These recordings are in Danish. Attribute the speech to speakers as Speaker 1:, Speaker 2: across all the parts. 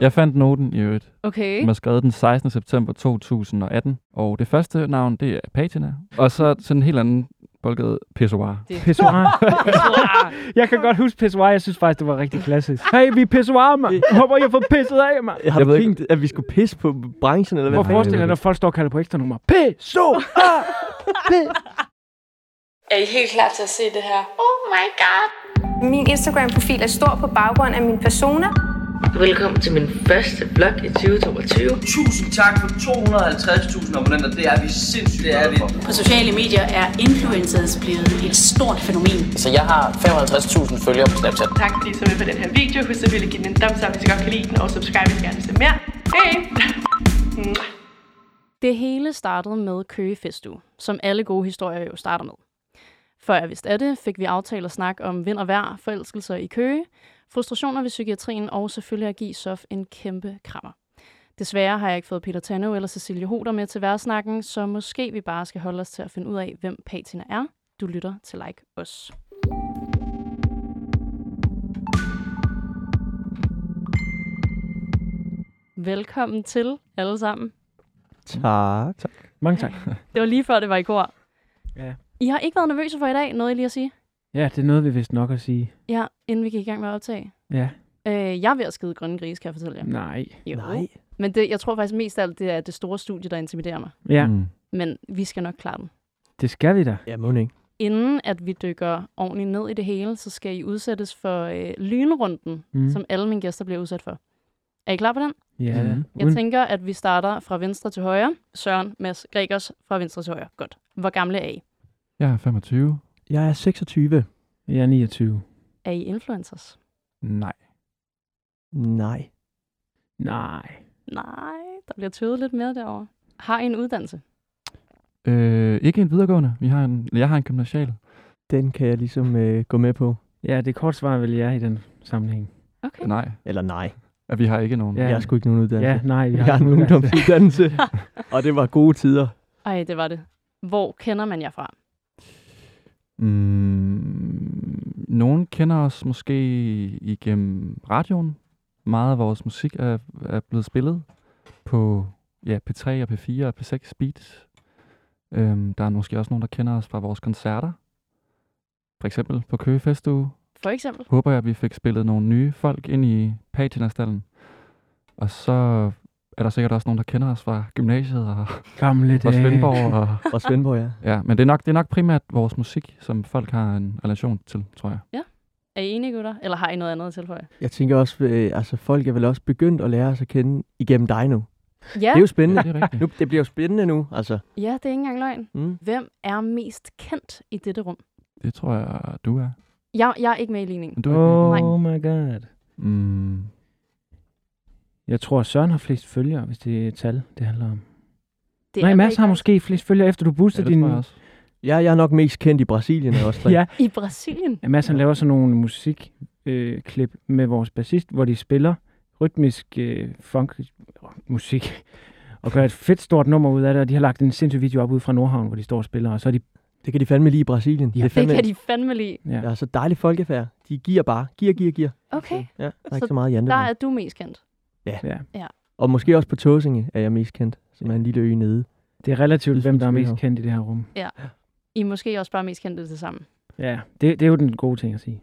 Speaker 1: Jeg fandt noten i øvrigt,
Speaker 2: Okay.
Speaker 1: som er skrevet den 16. september 2018. Og det første navn, det er Patina. Og så sådan en helt anden boldgade, Pissoir.
Speaker 2: Det-
Speaker 3: Pissoir. jeg kan godt huske Pissoir. Jeg synes faktisk, det var rigtig klassisk. Hey, vi er Pissoir, mand. Håber, jeg får pisset af, mand.
Speaker 4: Har
Speaker 1: Jeg ved ikke-
Speaker 4: tænkt, at vi skulle pisse på branchen, eller hvad?
Speaker 3: Hvor forestiller dig, når folk står og kalder på ekstra nummer? Pissoir!
Speaker 5: Er I helt klar til at se det her? Oh my god!
Speaker 6: Min Instagram-profil er stor på baggrund af min persona.
Speaker 7: Velkommen til min første vlog i 2022.
Speaker 8: Tusind tak for 250.000 abonnenter. Det er vi sindssygt det er vi.
Speaker 9: På sociale medier er influencers blevet et stort fænomen.
Speaker 10: Så jeg har 55.000 følgere på Snapchat.
Speaker 5: Tak fordi I så med på den her video. Husk at give den en thumbs up, hvis I godt kan lide den, og subscribe, hvis I gerne vil se mere. Hej!
Speaker 2: Det hele startede med Køge Festuge, som alle gode historier jo starter med. Før jeg vidste af det, fik vi aftalt at snakke om vind og vejr, forelskelser i Køge, frustrationer ved psykiatrien og selvfølgelig at give Sof en kæmpe krammer. Desværre har jeg ikke fået Peter Tanno eller Cecilie Hoder med til værsnakken, så måske vi bare skal holde os til at finde ud af, hvem Patina er. Du lytter til Like Os. Velkommen til alle sammen.
Speaker 4: Tak.
Speaker 3: Mange tak.
Speaker 2: Det var lige før, det var i kor.
Speaker 3: Ja.
Speaker 2: I har ikke været nervøse for i dag, noget I lige at sige?
Speaker 3: Ja, det er noget, vi vist nok at sige.
Speaker 2: Ja, inden vi gik i gang med at optage.
Speaker 3: Ja.
Speaker 2: Øh, jeg er ved at skide grønne grise, kan jeg fortælle jer.
Speaker 3: Nej.
Speaker 2: Jo.
Speaker 4: Nej.
Speaker 2: Men det, jeg tror faktisk mest af alt, det er det store studie, der intimiderer mig.
Speaker 3: Ja,
Speaker 1: Mm.
Speaker 2: Men vi skal nok klare den.
Speaker 3: det skal vi da.
Speaker 4: Ja, må ikke.
Speaker 2: Inden at vi dykker ordentligt ned i det hele, så skal I udsættes for øh, lynrunden,
Speaker 3: Mm.
Speaker 2: som alle mine gæster bliver udsat for. Er I klar på den?
Speaker 3: Ja, mm.
Speaker 2: Jeg tænker, at vi starter fra venstre til højre. Søren, Mads, Gregers fra venstre til højre. Godt. Hvor gamle er I?
Speaker 1: Jeg er 25.
Speaker 4: Jeg er 26.
Speaker 3: Jeg er 29.
Speaker 2: Er I influencers?
Speaker 1: Nej.
Speaker 4: Nej.
Speaker 3: Nej.
Speaker 2: Nej, der bliver tøvet lidt mere derovre. Har I en uddannelse?
Speaker 1: Øh, ikke en videregående. Vi har en, jeg har en gymnasial.
Speaker 4: Den kan jeg ligesom øh, gå med på.
Speaker 3: Ja, det korte svar vil jeg i den sammenhæng.
Speaker 2: Okay.
Speaker 1: Nej,
Speaker 4: Eller nej.
Speaker 1: at vi har ikke nogen.
Speaker 3: Ja.
Speaker 4: Jeg har sgu ikke nogen uddannelse.
Speaker 3: Ja, nej, vi
Speaker 4: jeg
Speaker 3: har
Speaker 4: har en
Speaker 3: uddannelse.
Speaker 4: ungdomsuddannelse. og det var gode tider.
Speaker 2: Ej, det var det. Hvor kender man jer fra?
Speaker 1: Mm, nogen kender os måske igennem radioen. Meget af vores musik er, er blevet spillet på ja, P3 og P4 og P6 Speed. Øhm, der er måske også nogen, der kender os fra vores koncerter. For eksempel på Køge Festuge.
Speaker 2: For eksempel?
Speaker 1: Håber jeg, at vi fik spillet nogle nye folk ind i Patinastallen. Og så er der sikkert også nogen, der kender os fra gymnasiet og
Speaker 3: Gamle
Speaker 1: fra. Svendborg. Og,
Speaker 4: Fra Svendborg, ja.
Speaker 1: ja, men det er, nok, det er nok primært vores musik, som folk har en relation til, tror jeg.
Speaker 2: Er I enige, gutter? Eller har I noget andet at tilføje?
Speaker 4: Jeg tænker også, øh, altså folk er vel også begyndt at lære os at kende igennem dig nu.
Speaker 2: Ja,
Speaker 4: Det er jo spændende.
Speaker 1: Ja, det er.
Speaker 4: Nu, det bliver jo spændende nu, altså.
Speaker 2: ja det er ikke engang løgn.
Speaker 4: Mm.
Speaker 2: Hvem er mest kendt i dette rum?
Speaker 1: Det tror jeg, du er.
Speaker 2: Jeg, jeg er ikke med i ligningen.
Speaker 1: Du er ikke
Speaker 3: Oh my god.
Speaker 1: Mm,
Speaker 3: Jeg tror, Søren har flest følgere, hvis det er tal, det handler om.
Speaker 2: Det
Speaker 3: Nej, Mads har måske flest følgere, efter du
Speaker 1: ja,
Speaker 3: booster
Speaker 1: det
Speaker 3: din...
Speaker 4: Ja, jeg er nok mest kendt i Brasilien af os tre.
Speaker 3: Ja,
Speaker 2: I Brasilien?
Speaker 3: Ja, Mads han laver sådan nogle musikklip øh, klip med vores bassist, hvor de spiller rytmisk øh, funk musik og gør et fedt stort nummer ud af det, og de har lagt en sindssyg video op ude fra Nordhavn, hvor de står og spiller, og så er de...
Speaker 4: Det kan de fandme lige i Brasilien.
Speaker 3: Ja.
Speaker 4: Det er
Speaker 2: Det
Speaker 4: fandme,
Speaker 2: kan de fandme lide.
Speaker 3: Ja.
Speaker 4: Ja, så dejligt folkefærd. De giver bare. Giver, giver, giver.
Speaker 2: Okay,
Speaker 4: Ja, der er
Speaker 2: Så
Speaker 4: ikke så meget jante.
Speaker 2: der
Speaker 4: Der
Speaker 2: er du mest kendt.
Speaker 3: Ja.
Speaker 4: Og måske også på Tåsinge er jeg mest kendt, som er en lille ø nede.
Speaker 3: Det er relativt, hvem der er mest kendt i det her rum.
Speaker 2: I er måske også bare mest kendte til sammen.
Speaker 3: Ja, det, det er jo den gode ting at sige.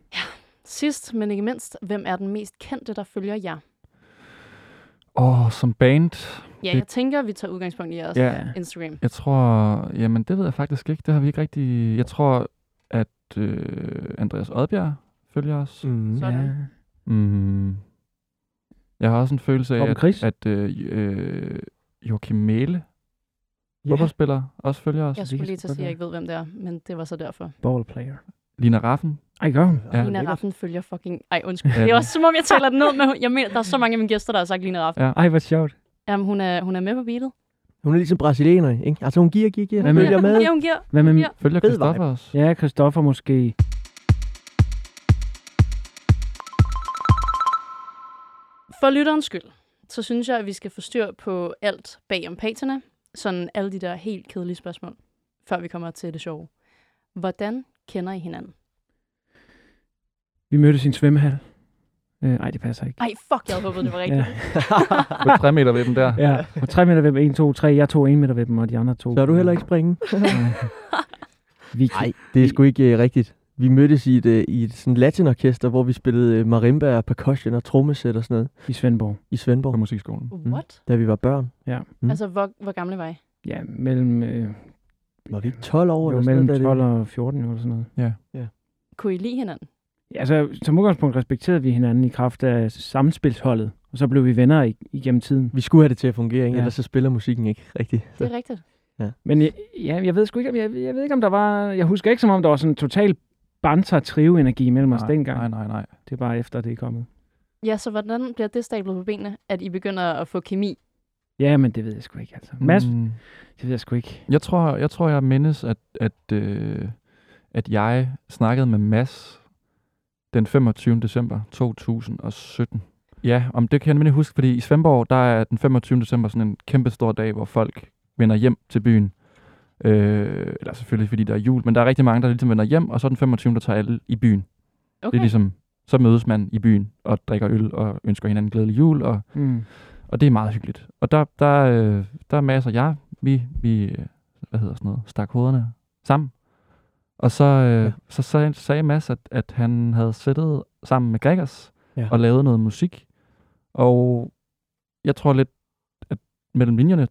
Speaker 2: Sidst, men ikke mindst, hvem er den mest kendte, der følger jer?
Speaker 1: Åh, oh, som band.
Speaker 2: Ja,
Speaker 1: Det-
Speaker 2: jeg tænker, vi tager udgangspunkt i jeres
Speaker 1: Ja.
Speaker 2: Instagram.
Speaker 1: Jeg tror, jamen det ved jeg faktisk ikke. Det har vi ikke rigtig... Jeg tror, at øh, Andreas Odbjerg følger os.
Speaker 4: Mm.
Speaker 2: Sådan.
Speaker 1: Mm. Jeg har også en følelse af,
Speaker 3: Torben
Speaker 1: at,
Speaker 3: Chris?
Speaker 1: at øh, øh, Joachim Mæle,
Speaker 4: Ja.
Speaker 1: fodboldspiller, også følger os.
Speaker 2: Jeg skulle lige til at sige, at jeg ikke ved, hvem det er, men det var så derfor.
Speaker 3: Ballplayer.
Speaker 1: Lina Raffen.
Speaker 3: Ej, gør hun?
Speaker 1: Ja.
Speaker 2: Lina. Raffen følger fucking... Ej, undskyld.
Speaker 1: Ja.
Speaker 2: Det er også som om, jeg taler den ned med... Jeg mener, der er så mange af mine gæster, der har sagt Lina Raffen.
Speaker 1: Ja.
Speaker 3: Ej, hvor sjovt.
Speaker 2: Jamen, hun er, hun er med på beatet.
Speaker 4: Hun er ligesom brasilianer, ikke? Altså hun giver, giver, giver.
Speaker 3: Hvad
Speaker 4: Hun
Speaker 3: med-
Speaker 4: følger med.
Speaker 2: Ja, hun giver.
Speaker 3: Hvad med...
Speaker 2: Ja.
Speaker 1: Følger Christoffer også.
Speaker 3: Ja, Christoffer måske.
Speaker 2: For lytterens skyld, så synes jeg, at vi skal få styr på alt bag om patina. Sådan alle de der helt kedelige spørgsmål, før vi kommer til det sjove. Hvordan kender I hinanden?
Speaker 3: Vi mødtes i en svømmehal. Øh, ej, det passer ikke.
Speaker 2: Ej, fuck, jeg havde håbet, det var rigtigt.
Speaker 3: Ja.
Speaker 1: På tre meter ved dem der.
Speaker 3: ja, og 3 meter ved dem, 1, 2, 3. Jeg tog 1 meter ved dem, og de andre to.
Speaker 4: Så er du heller ikke springe?
Speaker 3: Vi,
Speaker 4: Nej, det er sgu ikke uh, rigtigt. Vi mødtes i et, uh, i et sådan latinorkester, hvor vi spillede uh, marimba og percussion og trommesæt og sådan noget
Speaker 3: I Svendborg.
Speaker 4: i Svendborg,
Speaker 1: På musikskolen.
Speaker 2: What?
Speaker 4: da vi var børn. Mm.
Speaker 2: Altså, hvor, hvor gamle var I?
Speaker 3: Ja, mellem, øh,
Speaker 4: Var vi ikke 12 år?
Speaker 3: jo,
Speaker 4: eller sådan
Speaker 3: mellem
Speaker 4: noget, da
Speaker 3: 12
Speaker 4: det-
Speaker 3: og 14 eller sådan noget.
Speaker 2: Kunne I lide hinanden?
Speaker 3: Ja, altså, som udgangspunkt respekterede vi hinanden i kraft af samspilsholdet, og så blev vi venner ig- igennem tiden.
Speaker 4: Vi skulle have det til at fungere, ikke?
Speaker 3: Ja.
Speaker 4: ellers så spiller musikken ikke rigtigt.
Speaker 2: Det er rigtigt.
Speaker 3: Men jeg, ja, jeg ved sgu ikke, om jeg, jeg ved ikke, om der var... Jeg husker ikke, som om der var sådan en total banter trive energi mellem os
Speaker 1: Nej,
Speaker 3: dengang.
Speaker 1: Nej, nej, nej.
Speaker 3: Det er bare efter, det er kommet.
Speaker 2: Ja, så hvordan bliver det stablet på benene, at I begynder at få kemi?
Speaker 3: Ja, men det ved jeg sgu ikke, altså. Mads,
Speaker 1: Mm.
Speaker 3: det ved jeg sgu ikke.
Speaker 1: Jeg tror, jeg tror, jeg mindes, at, at, øh, at jeg snakkede med Mads den 25. december 2017. Ja, om det kan jeg nemlig huske, fordi i Svendborg, der er den 25. december sådan en kæmpe stor dag, hvor folk vender hjem til byen. Øh, eller selvfølgelig, fordi der er jul, men der er rigtig mange, der ligesom vender hjem, og så den 25. der tager alle i byen.
Speaker 2: Okay.
Speaker 1: Det er ligesom, så mødes man i byen og drikker øl og ønsker hinanden glædelig jul, og
Speaker 3: Mm.
Speaker 1: og det er meget hyggeligt. Og der, der, øh, der masser jeg, vi, vi, øh, hvad hedder sådan noget, stak hovederne sammen. Og så, øh,
Speaker 4: Ja.
Speaker 1: så sagde, sagde Mads, at, at han havde sættet sammen med Gregers
Speaker 4: Ja.
Speaker 1: og lavet noget musik. Og jeg tror lidt, at mellem linjerne,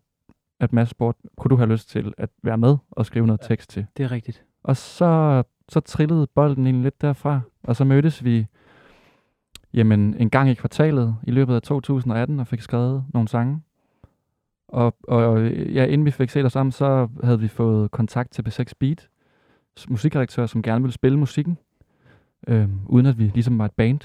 Speaker 1: at Mads spurgte, kunne du have lyst til at være med og skrive noget tekst til?
Speaker 3: Det er rigtigt.
Speaker 1: Og så, så trillede bolden egentlig lidt derfra, og så mødtes vi jamen, en gang i kvartalet i løbet af 2018 og fik skrevet nogle sange. Og, og ja, inden vi fik set os sammen, så havde vi fået kontakt til P6 Beat, musikredaktør, som gerne ville spille musikken, øh, uden at vi ligesom var et band.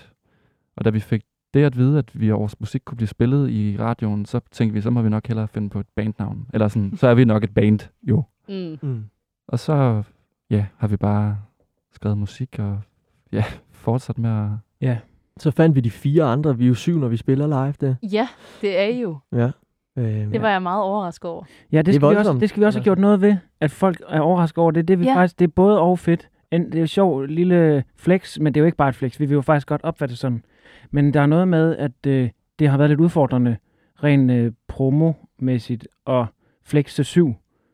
Speaker 1: Og da vi fik det at vide, at vi vores musik kunne blive spillet i radioen, så tænkte vi, så må vi nok hellere finde på et bandnavn. Eller sådan, så er vi nok et band, jo.
Speaker 2: Mm.
Speaker 4: Mm.
Speaker 1: Og så, ja, har vi bare skrevet musik og ja, fortsat med at...
Speaker 3: Ja.
Speaker 4: Så fandt vi de fire andre. Vi er jo syv, når vi spiller live der.
Speaker 2: Ja, det er jo.
Speaker 4: Ja. Øh,
Speaker 2: Det var jeg meget overrasket over.
Speaker 3: Ja, det
Speaker 4: Det er
Speaker 3: skal, vi også, det skal vi også have gjort noget ved, at folk er overrasket over det. Det er, vi
Speaker 2: Ja.
Speaker 3: faktisk, det er både og fedt. En, det er jo sjovt lille flex, men det er jo ikke bare et flex. Vi vil jo faktisk godt opfatte det sådan. Men der er noget med, at øh, det har været lidt udfordrende, rent øh, promomæssigt, at flexe syv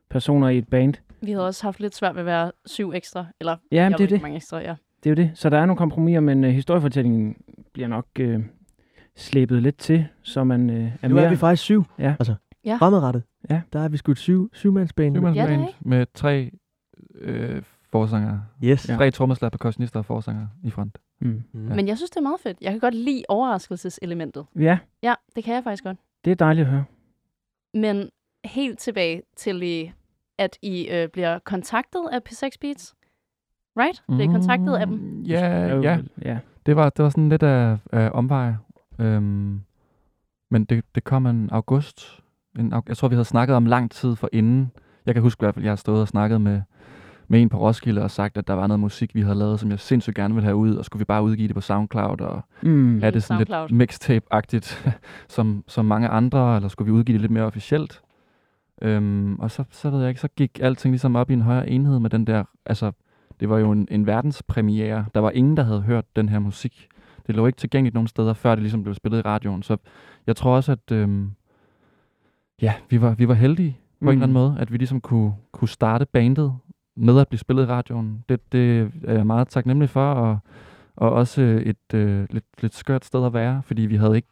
Speaker 3: personer i et band.
Speaker 2: Vi havde også haft lidt svært ved at være syv ekstra. Eller,
Speaker 3: Ja,
Speaker 2: jeg
Speaker 3: det er det.
Speaker 2: mange ekstra, ja.
Speaker 3: Det er jo det. Så der er nogle kompromiser, men øh, historiefortællingen bliver nok øh, slæbet lidt til, så man øh, er
Speaker 4: nu
Speaker 3: mere...
Speaker 4: er vi faktisk syv.
Speaker 3: Ja.
Speaker 4: Altså,
Speaker 2: Ja.
Speaker 4: fremadrettet.
Speaker 3: Ja.
Speaker 4: Der er vi sgu et syv.
Speaker 1: Syvmandsband
Speaker 2: er
Speaker 1: ja, med tre øh, forsanger.
Speaker 4: Yes.
Speaker 1: Ja. Tre trommeslager, percussionister og forsanger i front.
Speaker 3: Mm.
Speaker 4: Mm.
Speaker 1: Ja.
Speaker 2: Men jeg synes, det er meget fedt. Jeg kan godt lide overraskelseselementet.
Speaker 3: Ja,
Speaker 2: Ja, det kan jeg faktisk godt.
Speaker 3: det er dejligt at høre.
Speaker 2: Men helt tilbage til, i, at I øh, bliver kontaktet af P6 Beats. Right? Bliver I kontaktet af dem?
Speaker 1: Mm, Ja, ja.
Speaker 3: ja.
Speaker 1: Det var, det var sådan lidt af, af omvej. Øhm, men det, det kom en august. En, jeg tror, vi havde snakket om lang tid for inden. Jeg kan huske i hvert fald, at jeg har stået og snakket med, med en på Roskilde og sagt, at der var noget musik, vi havde lavet, som jeg sindssygt gerne ville have ud, og skulle vi bare udgive det på SoundCloud og
Speaker 3: Mm.
Speaker 1: have det sådan
Speaker 2: SoundCloud.
Speaker 1: lidt mixtape-agtigt, som, som mange andre, eller skulle vi udgive det lidt mere officielt? Øhm, og så, så ved jeg ikke, så gik alting ligesom op i en højere enhed med den der, altså, det var jo en, en verdenspremiere. Der var ingen, der havde hørt den her musik. Det lå ikke tilgængeligt nogen steder, før det ligesom blev spillet i radioen. Så jeg tror også, at øhm, ja, vi var, vi var heldige på mm. en eller anden måde, at vi ligesom kunne, kunne starte bandet med at blive spillet i radioen. Det, det er jeg meget taknemmelig for, og, og også et øh, lidt, lidt skørt sted at være, fordi vi havde ikke,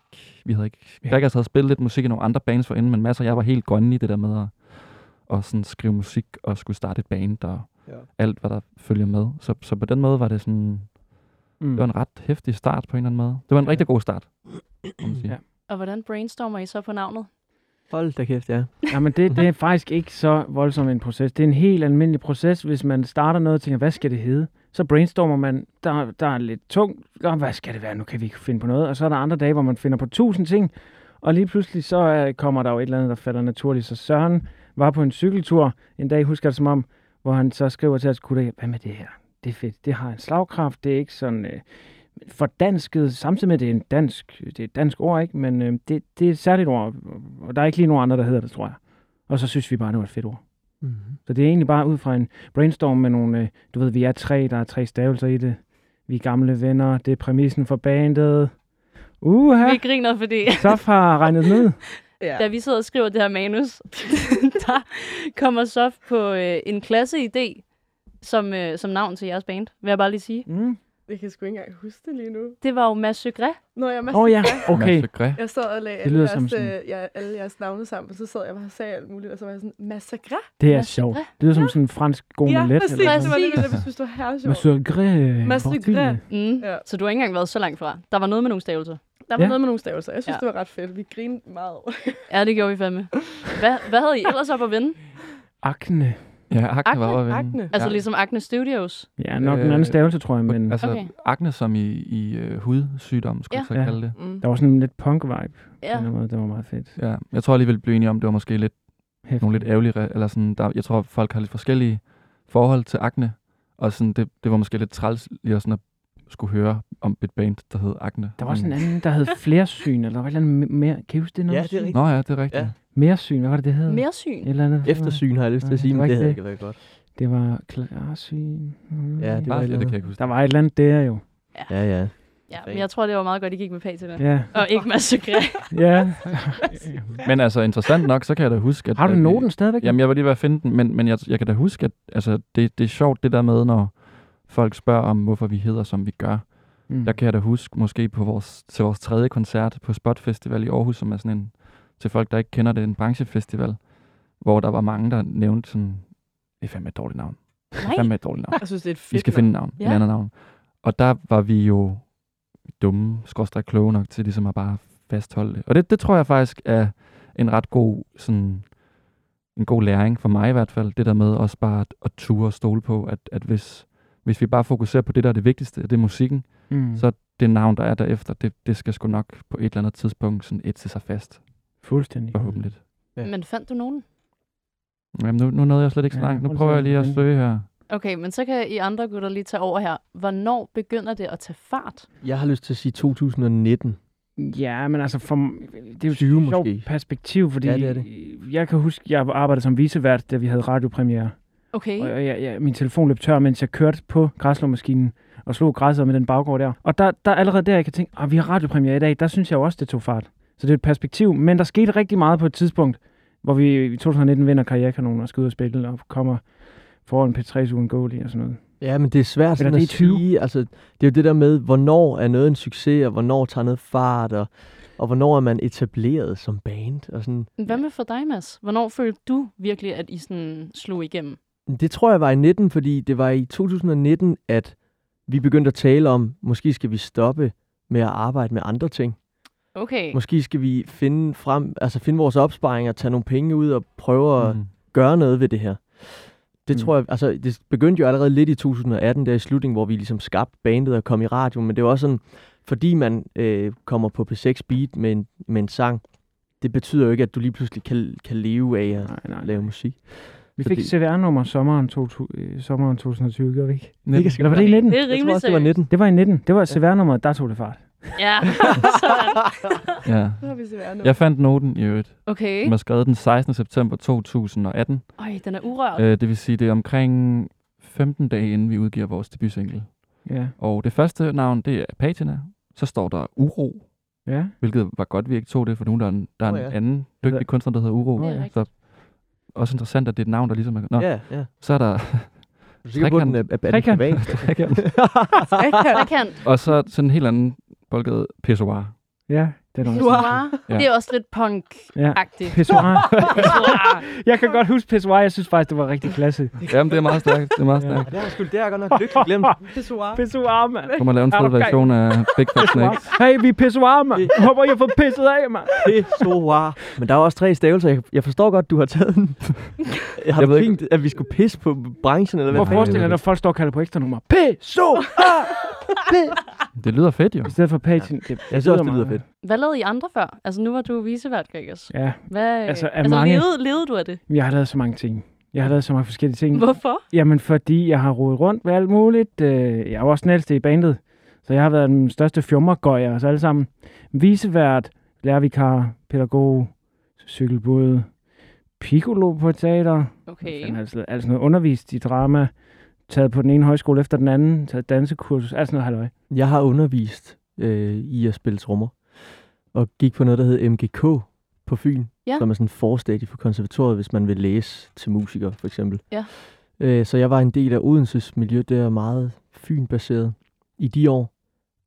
Speaker 1: vi havde ikke,
Speaker 3: Ja.
Speaker 1: Gregers havde spillet lidt musik i nogle andre bands forinden, men masser, jeg var helt grønne i det der med at, at sådan skrive musik og skulle starte et band og
Speaker 4: Ja.
Speaker 1: alt, hvad der følger med. Så, så på den måde var det sådan,
Speaker 3: Mm.
Speaker 1: det var en ret hæftig start på en eller anden måde. Det var en rigtig god start, må man sige.
Speaker 3: Ja.
Speaker 2: Og hvordan brainstormer I så på navnet?
Speaker 4: Hold da kæft, ja.
Speaker 3: Jamen, det, det er faktisk ikke så voldsom en proces. Det er en helt almindelig proces, hvis man starter noget og tænker, hvad skal det hedde? Så brainstormer man, der, der er lidt tungt, og hvad skal det være? Nu kan vi ikke finde på noget. Og så er der andre dage, hvor man finder på tusind ting, og lige pludselig så øh, kommer der jo et eller andet, der falder naturligt. Så Søren var på en cykeltur en dag, husker jeg det som om, hvor han så skriver til os, kunne det, hvad med det her? Det er fedt. Det har en slagkraft. Det er ikke sådan øh, fordansket, samtidig med, at det er en dansk, det er et dansk ord, ikke? Men øh, det, det er et særligt ord, og der er ikke lige nogen andre, der hedder det, tror jeg. Og så synes vi bare, det var et fedt ord.
Speaker 4: Mm.
Speaker 3: Så det er egentlig bare ud fra en brainstorm med nogle, øh, du ved, vi er tre, der er tre stavelser i det. Vi er gamle venner, det er præmissen for bandet. Uha,
Speaker 2: Vi griner, fordi
Speaker 3: Sof har regnet ud.
Speaker 11: Ja.
Speaker 2: da vi sidder og skriver det her manus, der kommer Sof på øh, en klasseidé som, øh, som navn til jeres band, vil jeg bare lige sige.
Speaker 3: Mm.
Speaker 11: Jeg kan sgu ikke engang huske det lige nu.
Speaker 2: Det var jo Mads Segre.
Speaker 11: Nå, jeg er
Speaker 3: Åh oh, ja, okay.
Speaker 1: Masse græ.
Speaker 11: Jeg sad og lagde
Speaker 3: Det
Speaker 11: alle,
Speaker 3: lyder
Speaker 11: jeres,
Speaker 3: som sådan-
Speaker 11: øh, ja, alle jeres navne sammen, og så sad jeg bare og sagde alt muligt, og så var jeg sådan, massacre?
Speaker 3: Det er
Speaker 2: Mads
Speaker 3: sjovt. Det lyder som sådan en fransk god
Speaker 11: Ja,
Speaker 3: omelet.
Speaker 11: præcis.
Speaker 3: eller
Speaker 11: Det var det, jeg synes, det var her sjovt.
Speaker 3: Gré.
Speaker 11: Massacre.
Speaker 2: Mm.
Speaker 11: Ja.
Speaker 2: Så du har ikke engang været så langt fra. Der var noget med nogle stavelser.
Speaker 11: Der var
Speaker 3: Ja.
Speaker 11: noget med nogle stavelser. Jeg synes,
Speaker 2: Ja.
Speaker 11: det var ret fedt. Vi grinede meget over.
Speaker 2: Ja, det gjorde vi fandme. Hvad, hvad havde I ellers op at vinde?
Speaker 3: Akne.
Speaker 1: Ja, Akne,
Speaker 2: Akne,
Speaker 1: var vinde.
Speaker 11: Akne.
Speaker 2: Altså
Speaker 1: ja.
Speaker 2: ligesom Acne Studios.
Speaker 3: Ja, nok en
Speaker 1: Øh,
Speaker 3: anden stavelse, tror jeg, men
Speaker 1: Altså,
Speaker 2: Okay.
Speaker 1: Akne som i, i uh, hudsygdom, skulle
Speaker 2: Ja.
Speaker 1: jeg så kalde det.
Speaker 11: Mm.
Speaker 3: der var sådan en lidt punk-vibe. Ja. En måde. Det var meget fedt.
Speaker 1: Ja, jeg tror alligevel, vi blev enige om, det var måske lidt,
Speaker 3: Hæftigt.
Speaker 1: nogle lidt ærgerlige, eller sådan, der, jeg tror, folk har lidt forskellige forhold til Akne, og sådan, det, det var måske lidt træls lige at, sådan at skulle høre om et band, der hed Akne.
Speaker 3: Der var også en
Speaker 1: Men-
Speaker 3: anden, der hed flere syn, eller der var et eller andet me- mere. Kan I huske det? Noget
Speaker 4: Ja, det er rigtigt.
Speaker 1: Nå ja, det er rigtigt.
Speaker 4: Ja.
Speaker 1: Ja.
Speaker 3: Mere syn, hvad var det, det hed?
Speaker 2: Mere syn.
Speaker 3: Et eller andet.
Speaker 4: Eftersyn har jeg lyst til at sige,
Speaker 3: det
Speaker 4: men det
Speaker 3: ikke
Speaker 4: havde
Speaker 3: det.
Speaker 4: ikke været godt.
Speaker 3: Det var klarsyn. Mm.
Speaker 4: Ja, det var
Speaker 1: det kan jeg huske.
Speaker 3: Der var et eller andet der jo.
Speaker 4: Ja, ja.
Speaker 2: Ja, men jeg tror, det var meget godt, I gik med pæ til det.
Speaker 3: Ja.
Speaker 2: Og ikke Mads Segre.
Speaker 3: ja.
Speaker 1: Men altså, interessant nok, så kan jeg da huske, at...
Speaker 3: Har du
Speaker 1: at
Speaker 3: noten stadigvæk?
Speaker 1: Jamen, jeg var lige ved at finde den, men, men jeg, jeg kan da huske, at altså, det, det er sjovt, det der med, når folk spørger om, hvorfor vi hedder, som vi gør.
Speaker 3: Mm.
Speaker 1: Der kan jeg da huske, måske på vores, til vores tredje koncert på Spot Festival i Aarhus, som er sådan en, til folk, der ikke kender det, en branchefestival, hvor der var mange, der nævnte sådan, det er fandme et dårligt navn. Det er
Speaker 2: Nej.
Speaker 1: fandme et dårligt navn.
Speaker 11: Jeg synes, det er et fedt
Speaker 1: Vi skal finde et navn,
Speaker 2: Ja.
Speaker 1: et andet navn. Og der var vi jo dumme, skorstræk kloge nok til ligesom at bare fastholde det. Og det, det tror jeg faktisk er en ret god, sådan, en god læring for mig i hvert fald. Det der med også bare at, at ture og stole på, at, at hvis, hvis vi bare fokuserer på det, der er det vigtigste, det er musikken,
Speaker 3: Mm.
Speaker 1: så det navn, der er derefter, det, det skal sgu nok på et eller andet tidspunkt sådan et til sig fast,
Speaker 3: Fuldstændig.
Speaker 1: forhåbentlig.
Speaker 4: Ja.
Speaker 2: Men fandt du nogen?
Speaker 1: Jamen, nu, nu nåede jeg slet ikke så
Speaker 3: Ja,
Speaker 1: langt. Nu
Speaker 3: prøv
Speaker 1: prøver jeg lige at søge her.
Speaker 2: Okay, men så kan I andre gutter lige tage over her. Hvornår begynder det at tage fart?
Speaker 4: Jeg har lyst til at sige 2019.
Speaker 3: Ja, men altså, for, det er jo
Speaker 4: 20
Speaker 3: et sjovt
Speaker 4: måske.
Speaker 3: perspektiv, fordi
Speaker 4: Ja, det er det.
Speaker 3: jeg kan huske, jeg arbejdede som visevært, da vi havde radiopremiere.
Speaker 2: Okay.
Speaker 3: Og jeg, jeg, min telefon løb tør, mens jeg kørte på græslåmaskinen og slog græsset med den baggård der. Og der, der allerede der, jeg kan tænke, at vi har radiopremiere i dag, der synes jeg jo også, det tog fart. Så det er et perspektiv. Men der skete rigtig meget på et tidspunkt, hvor vi i 2019 vinder karrierekanonen og skal ud og spille og kommer foran P3's uden goal og sådan noget.
Speaker 4: Ja, men det er svært sådan
Speaker 3: det
Speaker 4: at
Speaker 3: 20.
Speaker 4: sige. Altså, det er jo det der med, hvornår er noget en succes, og hvornår tager noget fart, og, og hvornår er man etableret som band. Og sådan.
Speaker 2: Hvad med for dig, Mads? Hvornår følte du virkelig, at I sådan slog igennem?
Speaker 4: Det tror jeg var i 19, fordi det var i 2019, at vi begyndte at tale om, måske skal vi stoppe med at arbejde med andre ting.
Speaker 2: Okay.
Speaker 4: Måske skal vi finde frem, altså finde vores opsparing og tage nogle penge ud og prøve at
Speaker 1: Mm.
Speaker 4: gøre noget ved det her. Det
Speaker 3: Mm.
Speaker 4: tror jeg, altså det begyndte jo allerede lidt i 2018, der i slutningen, hvor vi ligesom skabte bandet og kom i radio, men det var også sådan, fordi man øh, kommer på P6 Beat med en, med en sang, det betyder jo ikke, at du lige pludselig kan, kan leve af at
Speaker 3: Nej, nej.
Speaker 4: lave musik.
Speaker 3: Vi fik
Speaker 4: det-
Speaker 3: CVR-nummer sommeren, to, øh, sommeren 2020, gjorde vi ikke?
Speaker 1: Nitten.
Speaker 3: Eller var det i 19?
Speaker 2: Det er
Speaker 4: Jeg tror
Speaker 2: rimelig
Speaker 4: også, det var
Speaker 2: seriøst.
Speaker 4: 19.
Speaker 3: Det var i 19. Det var CVR-nummeret, der tog det fart.
Speaker 2: Ja, sådan.
Speaker 1: Ja.
Speaker 11: Har vi CVR nu.
Speaker 1: Jeg fandt noten i øvrigt.
Speaker 2: Okay.
Speaker 1: Den var skrevet den 16. september 2018.
Speaker 2: Øj, den er urørt.
Speaker 1: Øh, det vil sige, det er omkring 15 dage, inden vi udgiver vores debutsingle.
Speaker 3: Ja.
Speaker 1: Og det første navn, det er Patina. Så står der Uro,
Speaker 3: Ja.
Speaker 1: hvilket var godt, vi ikke tog det, for nu der er en, der er en
Speaker 4: ja.
Speaker 1: anden dygtig kunstner, der hedder Uro.
Speaker 2: Er rigtigt.
Speaker 1: Så også interessant, at det er et navn, der ligesom er... Nå,
Speaker 4: Ja, ja.
Speaker 1: så er der...
Speaker 4: Er du sikker på, at den er, er, er den
Speaker 3: Trekant.
Speaker 4: privat?
Speaker 2: Trekant.
Speaker 1: og så sådan en helt anden boldgade pissoir.
Speaker 3: Ja, den er også.
Speaker 2: Pissoir.
Speaker 1: Ja.
Speaker 2: Det er også lidt punk-agtigt.
Speaker 3: Ja. Pissoir. Jeg kan godt huske pissoir. Jeg synes faktisk, det var rigtig klasse.
Speaker 1: Jamen, det er meget stærkt. Det er meget
Speaker 3: Ja.
Speaker 1: stærkt.
Speaker 4: det jeg sgu, det har jeg godt nok lykkeligt glemt.
Speaker 11: Pissoir.
Speaker 3: Pissoir, mand.
Speaker 1: Så må lave en
Speaker 3: Er
Speaker 1: fed version af Big Fat Snake.
Speaker 3: Hey, vi er pissoir, mand. Jeg håber, jeg får pisset af, mand.
Speaker 4: Pissoir. Men der er også tre stavelser. Jeg, jeg forstår godt, du har taget den. har
Speaker 1: Jeg ved ikke-
Speaker 4: tænkt, at vi skulle pisse på branchen, eller
Speaker 3: Hvor
Speaker 4: hvad?
Speaker 3: forestiller dig, når folk står og kalder på ekstra nummer? Pissoir!
Speaker 1: Det lyder fedt, jo.
Speaker 3: I stedet for patin. Det,
Speaker 4: Jeg synes også, det lyder fedt.
Speaker 2: Hvad lavede I andre før? Altså, nu var du visevært, Gregers.
Speaker 3: Ja,
Speaker 2: Hvad,
Speaker 3: Altså,
Speaker 2: altså,
Speaker 3: er
Speaker 2: altså
Speaker 3: mange-
Speaker 2: levede, levede du af det?
Speaker 3: jeg har lavet så mange ting. Jeg har lavet så mange forskellige ting.
Speaker 2: Hvorfor?
Speaker 3: Jamen, fordi jeg har rodet rundt med alt muligt. Øh, Jeg er jo også den ældste i bandet, så jeg har været den største fjummergøj af os alle sammen. Visevært, lærervikar, pædagog, cykelbud, piccolo på et teater.
Speaker 2: Okay.
Speaker 3: Altså, altså noget undervist i drama, taget på den ene højskole efter den anden, taget dansekursus, alt sådan noget halløj.
Speaker 4: Jeg har undervist øh, i at spille trommer. Og gik på noget, der hed MGK på Fyn,
Speaker 2: Ja.
Speaker 4: som er sådan en forstadie for konservatoriet, hvis man vil læse til musiker, for eksempel.
Speaker 2: Ja.
Speaker 4: Øh, så jeg var en del af Odenses miljø, der er meget Fyn-baseret i de år,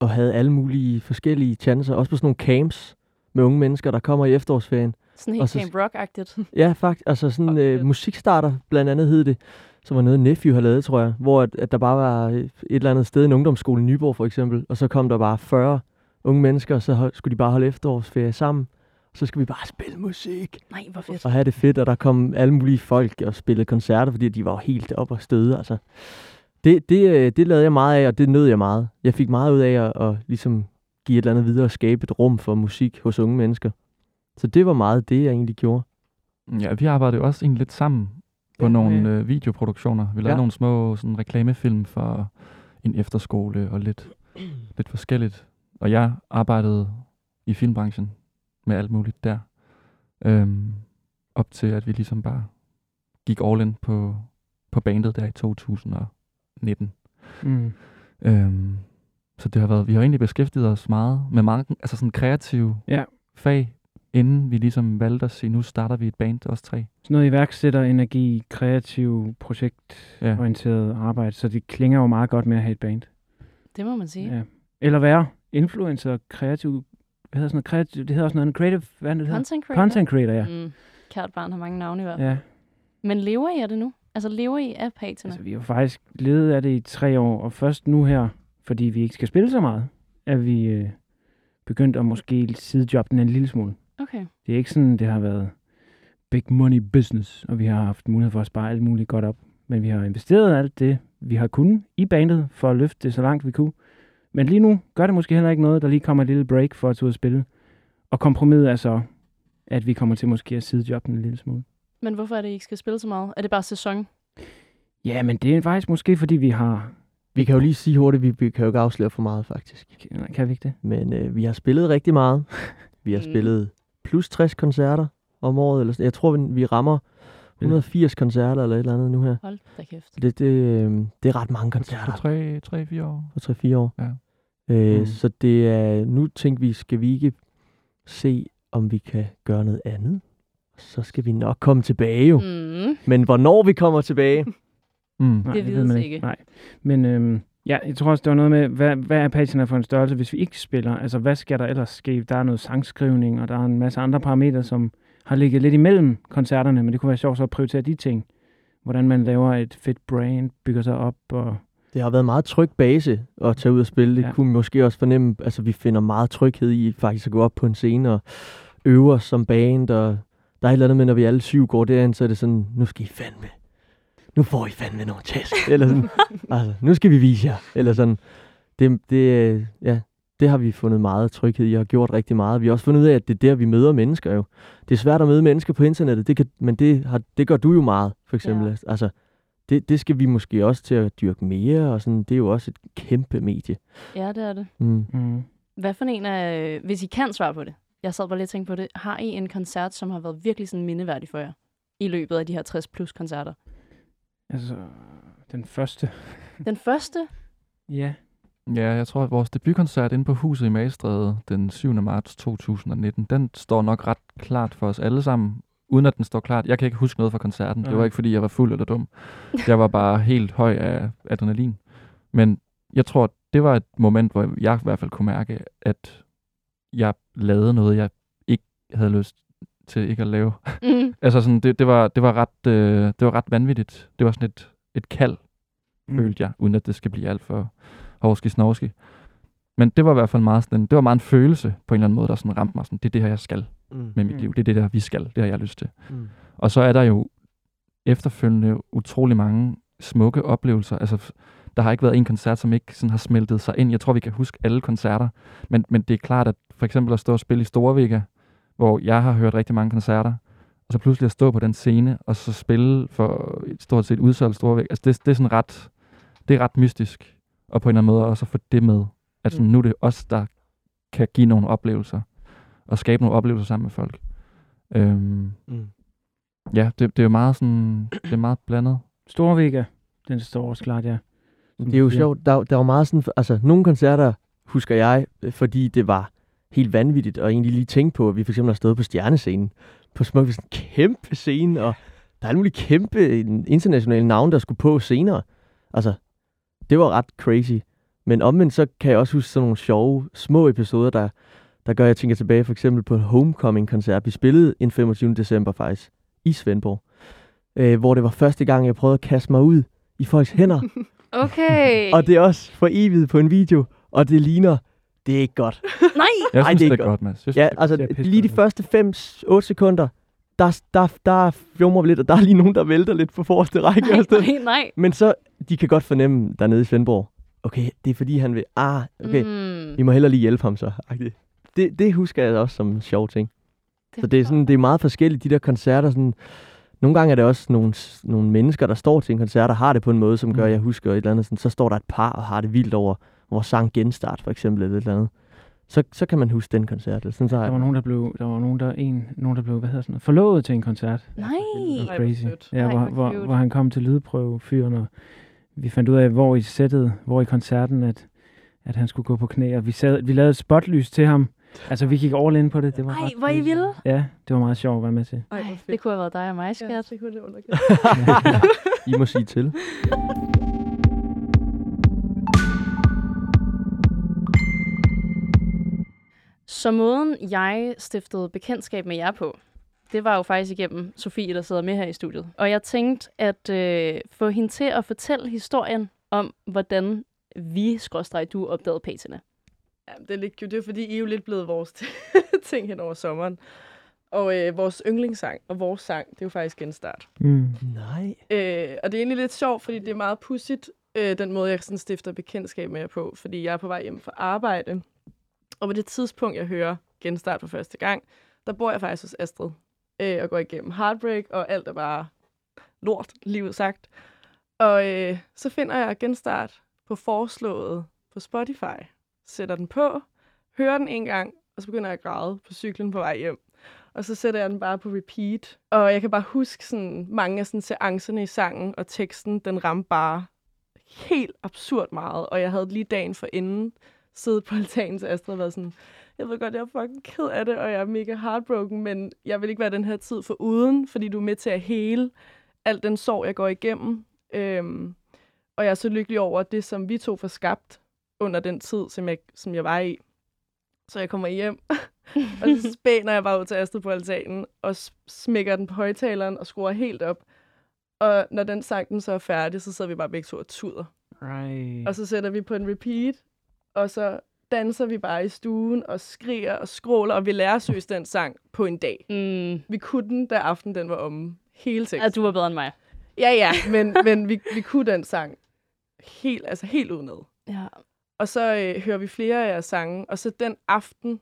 Speaker 4: og havde alle mulige forskellige chancer, også på sådan nogle camps med unge mennesker, der kommer i efterårsferien.
Speaker 2: Sådan helt
Speaker 4: så-
Speaker 2: Camp Rock-agtigt.
Speaker 4: Ja, faktisk. Altså sådan øh, musikstarter, blandt andet hed det, som var noget Nephew har lavet, tror jeg, hvor at, at der bare var et eller andet sted, en ungdomsskole i Nyborg for eksempel, og så kom der bare 40 unge mennesker, så skulle de bare holde efterårsferie sammen. Og så skulle vi bare spille musik
Speaker 2: Nej, hvor fedt.
Speaker 4: og have det fedt, og der kom alle mulige folk og spillede koncerter, fordi de var jo helt op og støde. Altså, det, det, øh, det lavede jeg meget af, og det nød jeg meget. Jeg fik meget ud af at, at ligesom give et eller andet videre og skabe et rum for musik hos unge mennesker. Så det var meget det, jeg egentlig gjorde.
Speaker 1: Ja, vi arbejdede jo også egentlig lidt sammen på
Speaker 4: Ja,
Speaker 1: nogle
Speaker 4: ja.
Speaker 1: øh, videoproduktioner. Vi lavede
Speaker 4: ja.
Speaker 1: nogle små sådan, reklamefilm for en efterskole og lidt, lidt forskelligt. Og jeg arbejdede i filmbranchen med alt muligt der. Øhm, op til, at vi ligesom bare gik all in på, på bandet der i 2019.
Speaker 3: Mm.
Speaker 1: Øhm, så det har været, vi har egentlig beskæftiget os meget med mange, altså sådan kreative
Speaker 3: Ja.
Speaker 1: fag, inden vi ligesom valgte at sige, nu starter vi et band, os tre.
Speaker 3: Sådan noget iværksætter, energi, kreativ, projektorienteret ja. arbejde, så det klinger jo meget godt med at have et band.
Speaker 2: Det må man sige.
Speaker 3: Ja. Eller være influencer, kreativ, hvad hedder sådan noget, kreativ, det hedder også noget, creative, hvad er det, det hedder?
Speaker 2: Content creator.
Speaker 3: Content creator, ja.
Speaker 2: Mm. Kært barn har mange navne i hvert fald.
Speaker 3: Ja,
Speaker 2: Men lever I af det nu? Altså lever I af patina?
Speaker 3: altså vi har faktisk levet af det i tre år, og først nu her, fordi vi ikke skal spille så meget, er vi øh, begyndt at måske sidejobbe den en lille smule.
Speaker 2: Okay.
Speaker 3: Det er ikke sådan, det har været big money business, og vi har haft mulighed for at spare alt muligt godt op. Men vi har investeret alt det, vi har kunnet i bandet, for at løfte det så langt vi kunne. Men lige nu gør det måske heller ikke noget, der lige kommer et lille break for at tage ud og spille. Og kompromiset er så, at vi kommer til måske at sidejobbe en lille smule.
Speaker 2: Men hvorfor er det, I ikke skal spille så meget? Er det bare sæson?
Speaker 3: Ja, men det er faktisk måske, fordi vi har...
Speaker 4: Vi kan jo lige sige hurtigt, vi, vi kan jo ikke afsløre for meget, faktisk.
Speaker 3: Nej, Kan vi ikke det?
Speaker 4: Men øh, vi har spillet rigtig meget. Vi har
Speaker 2: Mm.
Speaker 4: spillet plus 60 koncerter om året. Eller sådan. Jeg tror, vi, vi rammer 180 koncerter eller et eller andet nu her.
Speaker 2: Hold da kæft.
Speaker 4: Det, det, øh, det er ret mange
Speaker 1: For
Speaker 4: koncerter
Speaker 1: 3-4 år.
Speaker 4: for 3-4 år.
Speaker 1: Ja.
Speaker 4: Øh,
Speaker 3: Mm.
Speaker 4: Så det er, nu tænker vi, skal vi ikke se, om vi kan gøre noget andet? Så skal vi nok komme tilbage jo.
Speaker 2: Mm.
Speaker 4: Men hvornår vi kommer tilbage?
Speaker 1: Mm.
Speaker 3: Nej,
Speaker 2: Det
Speaker 3: ved
Speaker 2: vides
Speaker 3: man
Speaker 2: ikke.
Speaker 3: Nej. Men øhm, ja, jeg tror også, det var noget med, hvad, hvad er patina for en størrelse, hvis vi ikke spiller? Altså, hvad skal der ellers ske? Der er noget sangskrivning, og der er en masse andre parametre, som har ligget lidt imellem koncerterne, men det kunne være sjovt så at prioritere de ting. Hvordan man laver et fedt brand, bygger sig op, og
Speaker 4: Det har været meget tryg base at tage ud og spille. Det
Speaker 3: Ja.
Speaker 4: kunne måske også fornemme. Altså, vi finder meget tryghed i faktisk at gå op på en scene og øve os som band. Og der er et eller andet med, når vi alle syv går derind, så er det sådan, nu skal I fandme. Nu får I fandme nogle tæsk. Eller sådan, altså, nu skal vi vise jer. Eller sådan. Det, det, ja, det har vi fundet meget tryghed i og har gjort rigtig meget. Vi har også fundet ud af, at det er der, vi møder mennesker jo. Det er svært at møde mennesker på internettet, det kan, men det, har, det gør du jo meget, for eksempel.
Speaker 2: Ja.
Speaker 4: Altså, det, det skal vi måske også til at dyrke mere, og sådan, det er jo også et kæmpe medie.
Speaker 2: Ja, det er det.
Speaker 4: Mm.
Speaker 3: mm,
Speaker 2: Hvad for en af, hvis I kan svare på det, jeg sad bare lige og tænkte på det, har I en koncert, som har været virkelig sådan mindeværdig for jer? I løbet af de her 60 plus koncerter.
Speaker 3: altså, den første.
Speaker 2: Den første,
Speaker 3: Ja,
Speaker 1: Ja, jeg tror, at vores debutkoncert inde på huset i Magestræde den 7. marts 2019, den står nok ret klart for os alle sammen, uden at den står klart. Jeg kan ikke huske noget fra koncerten. Det var ikke, fordi jeg var fuld eller dum. Jeg var bare helt høj af adrenalin. Men jeg tror, det var et moment, hvor jeg i hvert fald kunne mærke, at jeg lavede noget, jeg ikke havde lyst til ikke at lave.
Speaker 2: mm.
Speaker 1: altså sådan, det, det, var, det, var ret, øh, det var ret vanvittigt. Det var sådan et, et kald,
Speaker 3: mm.
Speaker 1: følte jeg, uden at det skal blive alt for hovski snovski. Men det var i hvert fald meget sådan, det var meget en følelse på en eller anden måde, der sådan ramte mig sådan, det er det her, jeg skal
Speaker 4: Mm.
Speaker 1: med mit
Speaker 3: Mm.
Speaker 1: liv. Det er det der, vi skal. Det har jeg lyst til.
Speaker 4: Mm.
Speaker 1: Og så er der jo efterfølgende utrolig mange smukke oplevelser. Altså, der har ikke været en koncert, som ikke sådan har smeltet sig ind. Jeg tror, vi kan huske alle koncerter. Men, men det er klart, at for eksempel at stå og spille i Storvega, hvor jeg har hørt rigtig mange koncerter, og så pludselig at stå på den scene, og så spille for et stort set udsolgt Storvega. Altså, det, det er sådan ret, det er ret mystisk. Og på en eller anden måde også at få det med. At sådan,
Speaker 3: Mm.
Speaker 1: nu er det os, der kan give nogle oplevelser, og skabe nogle oplevelser sammen med folk. Øhm,
Speaker 4: Mm.
Speaker 1: Ja, det, det er jo meget sådan, det er meget blandet.
Speaker 3: Storvega, den står også klart, ja.
Speaker 4: Det er jo
Speaker 3: Ja.
Speaker 4: sjovt. Der, der var meget sådan, altså nogle koncerter husker jeg, fordi det var helt vanvittigt, og egentlig lige tænke på, at vi for eksempel har stået på stjernescenen på Smuk, sådan en kæmpe scene, og der er alle mulige kæmpe internationale navne, der skulle på senere. Altså, det var ret crazy. Men omvendt så kan jeg også huske sådan nogle sjove, små episoder, der, der gør, at jeg tænker tilbage for eksempel på en Homecoming-koncert. Vi spillede en 25. december faktisk i Svendborg, øh, hvor det var første gang, jeg prøvede at kaste mig ud i folks hænder.
Speaker 2: Okay.
Speaker 4: og det er også for evigt på en video, og det ligner, det er ikke godt.
Speaker 2: Nej!
Speaker 1: Jeg
Speaker 4: Ej,
Speaker 1: synes,
Speaker 4: det er
Speaker 1: det er godt, Mads. Jeg synes,
Speaker 4: Ja,
Speaker 1: det
Speaker 4: altså lige de
Speaker 3: godt.
Speaker 4: første 5-8 sekunder, der, der, der fjummer vi lidt, og der er lige nogen, der vælter lidt på forreste række. sådan.
Speaker 2: Nej, nej.
Speaker 4: Men så, de kan godt fornemme dernede i Svendborg, okay, det er fordi han vil, ah, okay, mm. Vi må hellere lige hjælpe ham så. agtigt. Det, det husker jeg også som en sjov ting. Så det er, sådan, det er meget forskelligt, de der koncerter. Sådan, nogle gange er det også nogle, nogle mennesker, der står til en koncert og har det på en måde, som gør,
Speaker 1: Mm.
Speaker 4: at jeg husker et eller andet. Sådan, så står der et par og har det vildt over vores sang Genstart, for eksempel, eller et eller andet. Så, så kan man huske den koncert. Eller sådan, så
Speaker 3: Der
Speaker 4: jeg,
Speaker 3: var nogen, der blev, der var nogen, der, en, nogen, der blev hvad hedder sådan noget, forlovet til en koncert.
Speaker 2: nej.
Speaker 3: Det var crazy. Ja, hvor,
Speaker 2: hvor
Speaker 3: hvor, han kom til lydprøve, fyren, og vi fandt ud af, hvor i sættet, hvor i koncerten, at, at han skulle gå på knæ, og vi, sad, vi lavede et spotlys til ham. Altså, vi gik all in på det. det var
Speaker 2: Ej, hvor I vilde.
Speaker 3: Ja, det var meget sjovt at være med til.
Speaker 11: Ej,
Speaker 2: det kunne have været dig og mig,
Speaker 11: Ja,
Speaker 2: skat.
Speaker 11: det kunne det under
Speaker 4: I må sige til.
Speaker 2: Så måden, jeg stiftede bekendtskab med jer på, det var jo faktisk igennem Sofie, der sidder med her i studiet. Og jeg tænkte at øh, få hende til at fortælle historien om, hvordan vi, skråstreg, du opdagede patina.
Speaker 11: Ja, det er lidt cute. Det er fordi, I er jo lidt blevet vores ting hen over sommeren. Og øh, vores yndlingssang og vores sang, det er jo faktisk genstart.
Speaker 3: Mm.
Speaker 4: Nej.
Speaker 11: Øh, og det er egentlig lidt sjovt, fordi det er meget pudsigt, øh, den måde, jeg sådan stifter bekendtskab med jer på. Fordi jeg er på vej hjem fra arbejde. Og på det tidspunkt, jeg hører genstart for første gang, der bor jeg faktisk hos Astrid. Øh, og går igennem heartbreak, og alt er bare lort, livet sagt. Og øh, så finder jeg genstart på foreslået på Spotify. Sætter den på, hører den en gang, og så begynder jeg at græde på cyklen på vej hjem. Og så sætter jeg den bare på repeat. Og jeg kan bare huske sådan, mange af sådan, seancerne i sangen og teksten, den ramte bare helt absurd meget. Og jeg havde lige dagen for inden siddet på altanen til Astrid og været sådan, jeg ved godt, jeg er fucking ked af det, og jeg er mega heartbroken, men jeg vil ikke være den her tid for uden, fordi du er med til at hele al den sorg, jeg går igennem. Øhm, og jeg er så lykkelig over det, som vi to får skabt under den tid, som jeg, som jeg var i. Så jeg kommer hjem, og så spænder jeg bare ud til Astrid på altanen, og smækker den på højtaleren og skruer helt op. Og når den sang den så er færdig, så sidder vi bare begge to og tuder.
Speaker 3: Right.
Speaker 11: Og så sætter vi på en repeat, og så danser vi bare i stuen og skriger og skråler, og vi lærer søs den sang på en dag.
Speaker 2: Mm.
Speaker 11: Vi kunne den, da aften den var om. Hele teksten.
Speaker 2: At du var bedre end mig.
Speaker 11: Ja, ja, men, men vi, vi kunne den sang helt, altså helt udenad.
Speaker 2: Ja.
Speaker 11: Og så øh, hører vi flere af jeres sange, og så den aften,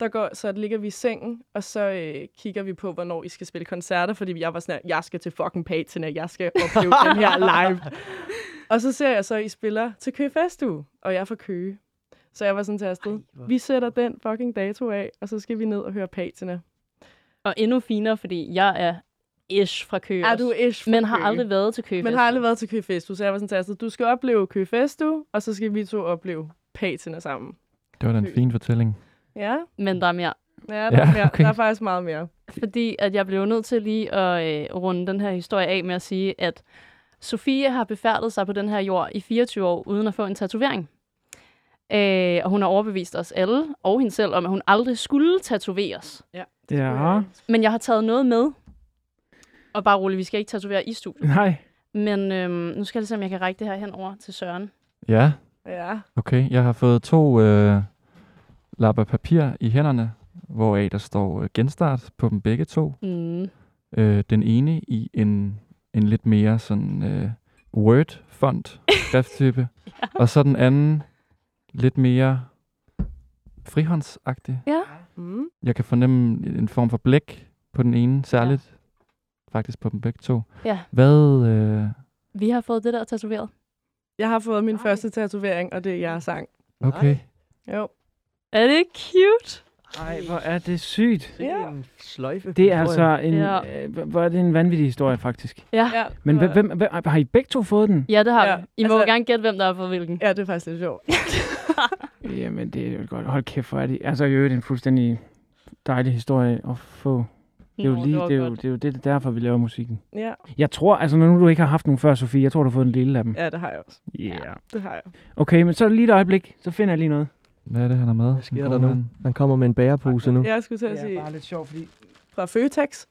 Speaker 11: der går, så ligger vi i sengen, og så øh, kigger vi på, hvornår I skal spille koncerter, fordi jeg var sådan her, jeg skal til fucking Patina, jeg skal opleve den her live. Og så ser jeg så, at I spiller til Køge Festu, og jeg er fra Køge. Så jeg var sådan til afsted, vi sætter den fucking dato af, og så skal vi ned og høre Patina.
Speaker 2: Og endnu finere, fordi jeg er ish fra Køge.
Speaker 11: Er du ish fra
Speaker 2: Men har
Speaker 11: Køge?
Speaker 2: aldrig været til Køge
Speaker 11: Men har aldrig været til Køge Festu, så jeg var sådan til afsted, du skal opleve Køge Festu, og så skal vi to opleve Patina sammen.
Speaker 1: Det var da en
Speaker 11: Kø.
Speaker 1: fin fortælling.
Speaker 11: Ja,
Speaker 2: Men der er mere.
Speaker 11: ja, der,
Speaker 1: Ja,
Speaker 11: er mere.
Speaker 1: okay.
Speaker 11: der er faktisk meget mere.
Speaker 2: Fordi at jeg blev nødt til lige at øh, runde den her historie af med at sige, at Sofie har befærdet sig på den her jord i 24 år, uden at få en tatovering. Øh, og hun har overbevist os alle, og hende selv, om at hun aldrig skulle tatoveres.
Speaker 11: Ja.
Speaker 3: Ja.
Speaker 2: Men jeg har taget noget med. Og bare roligt, vi skal ikke tatovere i studiet.
Speaker 3: Nej.
Speaker 2: Men øhm, nu skal jeg se, om jeg kan række det her hen over til Søren.
Speaker 1: Ja,
Speaker 11: Ja.
Speaker 1: okay. Jeg har fået to øh, lapper papir i hænderne, hvoraf der står øh, genstart på dem begge to.
Speaker 2: Mm.
Speaker 1: Øh, den ene i en, en lidt mere sådan øh, Word-font skrifttype, ja. og så den anden lidt mere frihåndsagtig.
Speaker 2: Ja.
Speaker 11: Mm.
Speaker 1: Jeg kan fornemme en form for blæk på den ene, særligt ja. Faktisk på dem begge to.
Speaker 2: Ja.
Speaker 1: Hvad, øh,
Speaker 2: Vi har fået det der tatoveret.
Speaker 11: Jeg har fået min første tatovering, og det er jeres sang.
Speaker 1: okay.
Speaker 11: Jo.
Speaker 2: Er det cute?
Speaker 3: Ej, hvor er det sygt.
Speaker 11: Ja.
Speaker 4: En sløjfe.
Speaker 3: Det er altså en,
Speaker 2: Ja.
Speaker 3: øh, hvor er det en vanvittig historie, faktisk.
Speaker 2: Ja.
Speaker 11: ja
Speaker 3: Men
Speaker 11: det
Speaker 3: hvem, hvem, hvem, har I begge to fået den?
Speaker 2: Ja, det har
Speaker 11: Ja,
Speaker 2: vi. I må
Speaker 11: altså-
Speaker 2: gerne gætte, hvem der har fået hvilken.
Speaker 11: Ja, det er faktisk lidt sjovt.
Speaker 3: Jamen, det er jo godt. Hold kæft, hvor er det. Altså, jo, det er en fuldstændig dejlig historie at få. Det er jo, lige, det er jo, det er jo det, derfor, vi laver musikken.
Speaker 11: Ja.
Speaker 3: Jeg tror, altså når nu du ikke har haft nogen før, Sofie, jeg tror, du har fået en lille af dem.
Speaker 11: ja, det har jeg også.
Speaker 3: Yeah.
Speaker 11: Det har jeg.
Speaker 3: Okay, men så lige et øjeblik, så finder jeg lige noget.
Speaker 1: Hvad er det, han har med?
Speaker 4: Hvad sker der nu? Han kommer med en bærepose nu.
Speaker 11: Jeg skulle til at sige
Speaker 3: lidt sjovt, fordi...
Speaker 11: fra Føtex.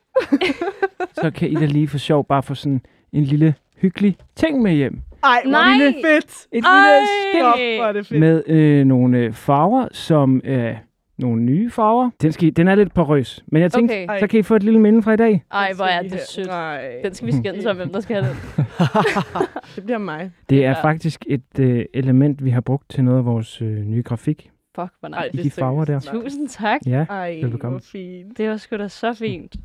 Speaker 3: Så kan I da lige for sjov bare få sådan en lille hyggelig ting med hjem.
Speaker 11: Ej, hvor
Speaker 2: Nej.
Speaker 11: er det fedt.
Speaker 3: Et
Speaker 2: Ej.
Speaker 3: lille
Speaker 11: Stop, hvor er det fedt.
Speaker 3: med øh, nogle øh, farver, som er nogle nye farver. Den, skal, I- den er lidt porøs, men jeg tænkte,
Speaker 2: Okay.
Speaker 3: så kan I få et lille minde fra i dag.
Speaker 2: Ej, hvor er det sødt.
Speaker 11: Nej.
Speaker 2: Den skal vi skændes om, hvem der skal have den.
Speaker 11: Det bliver mig.
Speaker 3: Det er
Speaker 2: Ja.
Speaker 3: faktisk et øh, element, vi har brugt til noget af vores øh, nye grafik.
Speaker 2: Fuck, hvor
Speaker 11: Ej,
Speaker 2: nice.
Speaker 3: I
Speaker 11: det
Speaker 3: de
Speaker 11: er
Speaker 3: farver der.
Speaker 11: Nej.
Speaker 2: Tusind tak.
Speaker 3: Ja,
Speaker 11: Ej,
Speaker 3: Velbekomme.
Speaker 11: hvor fint.
Speaker 2: Det var sgu da så fint.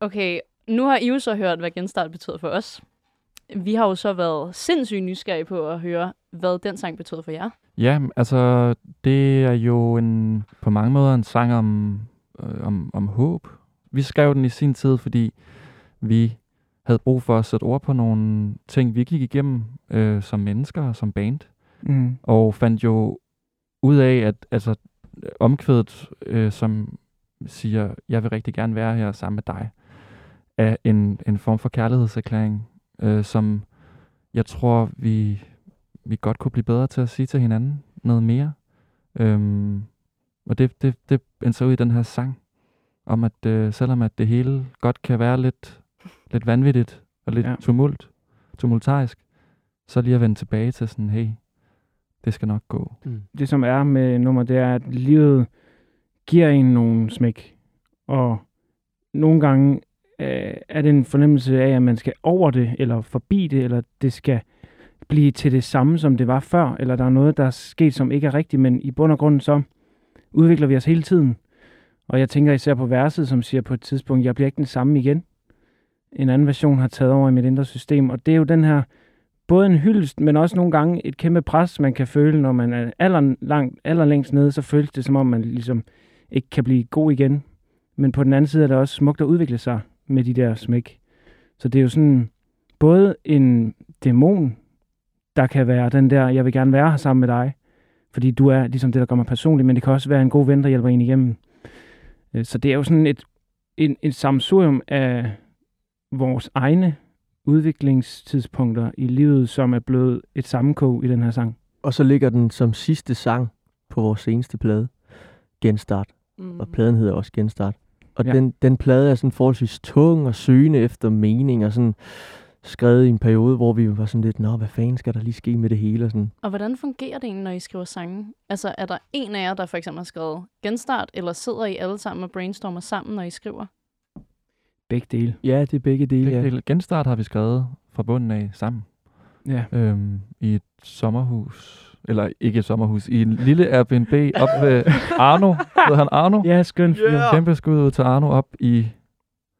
Speaker 2: Okay, nu har I jo så hørt, hvad genstart betyder for os. Vi har jo så været sindssygt nysgerrige på at høre, hvad den sang betød for jer.
Speaker 1: Ja, altså, det er jo en, på mange måder en sang om, øh, om, om håb. Vi skrev den i sin tid, fordi vi havde brug for at sætte ord på nogle ting, vi gik igennem øh, som mennesker og som band.
Speaker 3: mm.
Speaker 1: Og fandt jo ud af, at altså, omkvædet, øh, som siger, jeg vil rigtig gerne være her sammen med dig, er en, en form for kærlighedserklæring, øh, som jeg tror, vi, vi godt kunne blive bedre til at sige til hinanden noget mere. Øhm, og det, det, det endte så ud i den her sang, om at øh, selvom at det hele godt kan være lidt, lidt vanvittigt og lidt
Speaker 3: Ja.
Speaker 1: tumult, tumultarisk, så lige at vende tilbage til sådan, hey, det skal nok gå.
Speaker 4: Mm.
Speaker 3: Det som er med nummer, det er, at livet giver en nogle smæk. Og nogle gange øh, er det en fornemmelse af, at man skal over det, eller forbi det, eller det skal blive til det samme, som det var før, eller der er noget, der er sket, som ikke er rigtigt, men i bund og grund så udvikler vi os hele tiden. Og jeg tænker især på verset, som siger på et tidspunkt, jeg bliver ikke den samme igen. En anden version har taget over i mit indre system, og det er jo den her, både en hyldest, men også nogle gange et kæmpe pres, man kan føle, når man er aller, langt, aller længst nede, så føles det som om, man ligesom ikke kan blive god igen. Men på den anden side er det også smukt at udvikle sig med de der smæk. Så det er jo sådan både en dæmon, der kan være den der, jeg vil gerne være her sammen med dig, fordi du er ligesom det, der gør mig personlig, men det kan også være en god ven, der hjælper en igennem. Øh, Så det er jo sådan et, en, et samsurium af vores egne udviklingstidspunkter i livet, som er blevet et sammenkog i den her sang.
Speaker 4: Og så ligger den som sidste sang på vores seneste plade, Genstart.
Speaker 11: Mm.
Speaker 4: Og pladen hedder også Genstart. Og
Speaker 3: Ja.
Speaker 4: den, den plade er sådan forholdsvis tung og søgende efter mening, og sådan skrevet i en periode, hvor vi var sådan lidt, nå, hvad fanden skal der lige ske med det hele? Og sådan.
Speaker 2: Og hvordan fungerer det egentlig, når I skriver sange? Altså, er der en af jer, der for eksempel har skrevet genstart, eller sidder I alle sammen og brainstormer sammen, når I skriver?
Speaker 3: Begge dele.
Speaker 4: Ja, det er begge dele,
Speaker 1: Begge
Speaker 4: ja.
Speaker 1: dele. Genstart har vi skrevet fra bunden af sammen.
Speaker 3: Ja.
Speaker 1: Øhm, I et sommerhus. Eller ikke et sommerhus. I en lille Airbnb op ved Arno. Hedder han Arno?
Speaker 3: Ja, skøn fyr.
Speaker 4: Ja.
Speaker 1: Kæmpe skud ud til Arno op i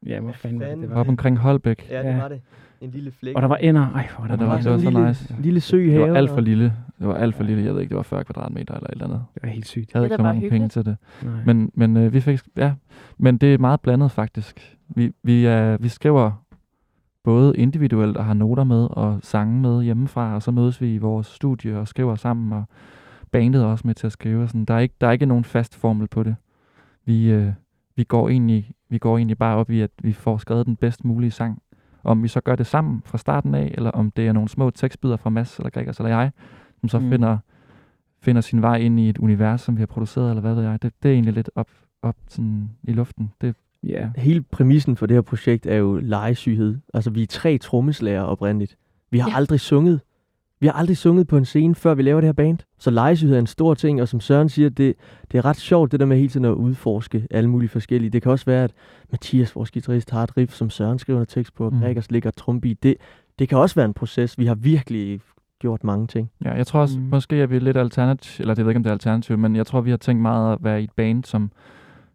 Speaker 3: Ja, hvor fanden var det, det var.
Speaker 1: op omkring Holbæk.
Speaker 4: Ja,
Speaker 3: Ja.
Speaker 4: det var det. En lille flæk.
Speaker 3: Og der var ender. Ej, hvor der,
Speaker 1: Ja, det var,
Speaker 3: var,
Speaker 1: det var så
Speaker 4: lille,
Speaker 1: nice.
Speaker 4: lille sø i
Speaker 1: Det var alt for lille. Det var alt for lille. Jeg ved ikke, det var 40 kvadratmeter eller et eller andet.
Speaker 3: det var helt sygt.
Speaker 1: Jeg havde ikke så mange penge til det.
Speaker 3: Nej.
Speaker 1: Men, men øh, vi fik, ja, men det er meget blandet faktisk. Vi, vi, er, vi skriver både individuelt og har noter med og sange med hjemmefra, og så mødes vi i vores studie og skriver sammen, og bandet er også med til at skrive. Sådan. Der, er ikke, der er ikke nogen fast formel på det. Vi, øh, vi, går egentlig, vi går egentlig bare op i, at vi får skrevet den bedst mulige sang. Om vi så gør det sammen fra starten af, eller om det er nogle små tekstbider fra Mads eller Gregers eller jeg, som så
Speaker 3: mm.
Speaker 1: finder, finder sin vej ind i et univers, som vi har produceret, eller hvad ved jeg. Det, det er egentlig lidt op, op sådan i luften. Det,
Speaker 3: Ja.
Speaker 4: Hele præmissen for det her projekt er jo legesyghed. Altså, vi er tre trommeslager oprindeligt. Vi har
Speaker 2: Ja.
Speaker 4: aldrig sunget. Vi har aldrig sunget på en scene, før vi laver det her band. Så legesyghed er en stor ting, og som Søren siger, det, det er ret sjovt, det der med hele tiden at udforske alle mulige forskellige. Det kan også være, at Mathias, vores guitarist, har et riff, som Søren skriver noget tekst på, og
Speaker 1: Mm.
Speaker 4: Gregers ligger trombeat. Det, det kan også være en proces. Vi har virkelig gjort mange ting.
Speaker 1: Ja, jeg tror også,
Speaker 3: Mm.
Speaker 1: måske er vi lidt alternativ, eller det ved jeg ikke, om det er alternativ, men jeg tror, vi har tænkt meget at være i et band, som,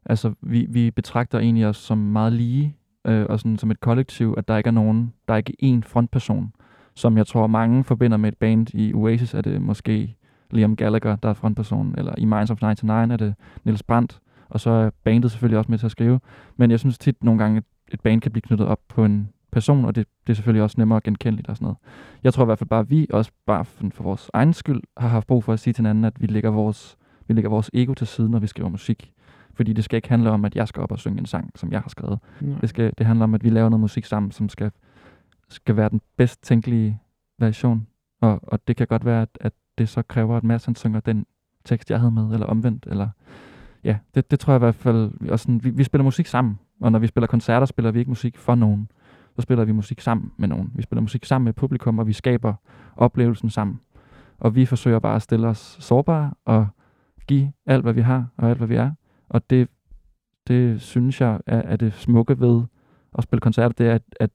Speaker 1: altså, vi, vi betragter egentlig os som meget lige, øh, og sådan som et kollektiv, at der ikke er nogen, der er ikke én frontperson, som jeg tror, mange forbinder med et band. I Oasis er det måske Liam Gallagher, der er frontpersonen, eller i Minds of 99 er det Niels Brandt, Og så er bandet selvfølgelig også med til at skrive. Men jeg synes tit nogle gange, at et band kan blive knyttet op på en person, og det, det er selvfølgelig også nemmere genkendeligt og sådan noget. Jeg tror i hvert fald bare, at vi også bare for, for vores egen skyld har haft brug for at sige til hinanden, at vi lægger vores, vi lægger vores ego til side, når vi skriver musik. Fordi det skal ikke handle om, at jeg skal op og synge en sang, som jeg har skrevet.
Speaker 3: Nej.
Speaker 1: Det, skal, det handler om, at vi laver noget musik sammen, som skal, skal være den bedst tænkelige version. Og, og det kan godt være, at, at det så kræver, at Mads han synger den tekst, jeg havde med, eller omvendt. Eller, ja, det, det tror jeg i hvert fald. Og sådan, vi, vi spiller musik sammen, og når vi spiller koncerter, spiller vi ikke musik for nogen. Så spiller vi musik sammen med nogen. Vi spiller musik sammen med publikum, og vi skaber oplevelsen sammen. Og vi forsøger bare at stille os sårbare og give alt, hvad vi har, og alt, hvad vi er. Og det, det synes jeg er, er det smukke ved at spille koncerter, det er, at, at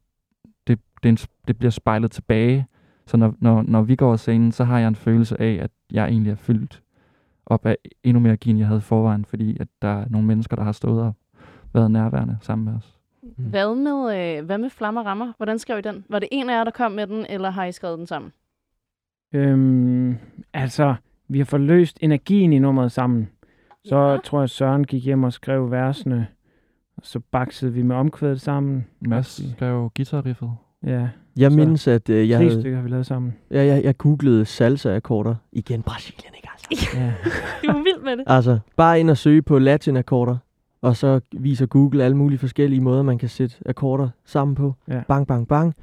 Speaker 1: det, det, er en, det bliver spejlet tilbage. Så når, når, når vi går af scenen, så har jeg en følelse af, at jeg egentlig er fyldt op af endnu mere energi, end jeg havde i forvejen, fordi at der er nogle mennesker, der har stået og været nærværende sammen med os.
Speaker 2: Mm. Hvad med, øh, hvad med Flammer Rammer? Hvordan skrev I den? Var det en af jer, der kom med den, eller har I skrevet den sammen?
Speaker 3: Øhm, altså, vi har forløst energien i nummeret sammen. Så
Speaker 2: Ja.
Speaker 3: tror jeg, Søren gik hjem og skrev versene, og så baksede vi med omkvædet sammen.
Speaker 1: Mads skrev guitarriffet.
Speaker 3: Ja.
Speaker 4: Jeg
Speaker 3: Så
Speaker 4: mindes, at øh, jeg
Speaker 3: tre
Speaker 4: havde...
Speaker 3: stykker har vi lavet sammen.
Speaker 4: Ja, jeg, jeg googlede salsa-akkorder. Igen Brasilien, ikke altså?
Speaker 3: Ja.
Speaker 2: Du er vild med det.
Speaker 4: Altså, bare ind og søge på latin-akkorder, og så viser Google alle mulige forskellige måder, man kan sætte akkorder sammen på.
Speaker 3: Ja.
Speaker 4: Bang, bang, bang.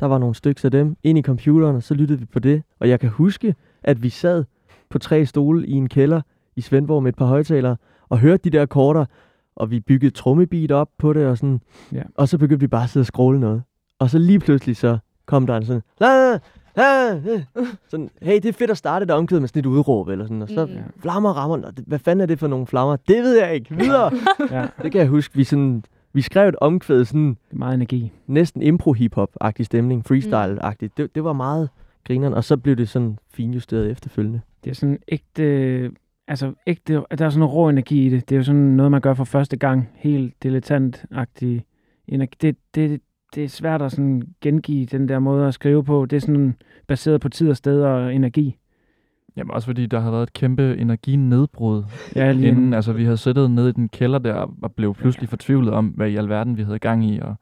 Speaker 4: Der var nogle stykker af dem ind i computeren, og så lyttede vi på det. Og jeg kan huske, at vi sad på tre stole i en kælder i Svendborg med et par højtalere, og hørte de der akkorder, og vi byggede trommebeat op på det, og sådan.
Speaker 3: Ja.
Speaker 4: Og så begyndte vi bare at sidde og scrolle noget. Og så lige pludselig så kom der en sådan, la, la, la, sådan, hey, det er fedt at starte et omkvæd med sådan et udråb, eller sådan, og så
Speaker 2: Mm.
Speaker 4: mm. flammer rammer, Nå, det- hvad fanden er det for nogle flammer? Det ved jeg ikke, videre!
Speaker 3: ja.
Speaker 4: det kan jeg huske, vi sådan, vi skrev et omkvæd, sådan
Speaker 3: Det er meget energi.
Speaker 4: næsten impro-hip-hop-agtig stemning, freestyle-agtigt. Det, det var meget grineren, og så blev det sådan finjusteret efterfølgende.
Speaker 3: Det er sådan ægte, altså ægte, der er sådan noget rå energi i det. Det er jo sådan noget, man gør for første gang. Helt dilettantagtig energi. Det, det, det er svært at sådan gengive den der måde at skrive på. Det er sådan baseret på tid og sted og energi.
Speaker 1: Jamen også fordi, der har været et kæmpe energinedbrud
Speaker 3: Ja, lige
Speaker 1: inden. Altså vi havde siddet nede i den kælder der og blev pludselig fortvivlet om, hvad i alverden vi havde gang i, og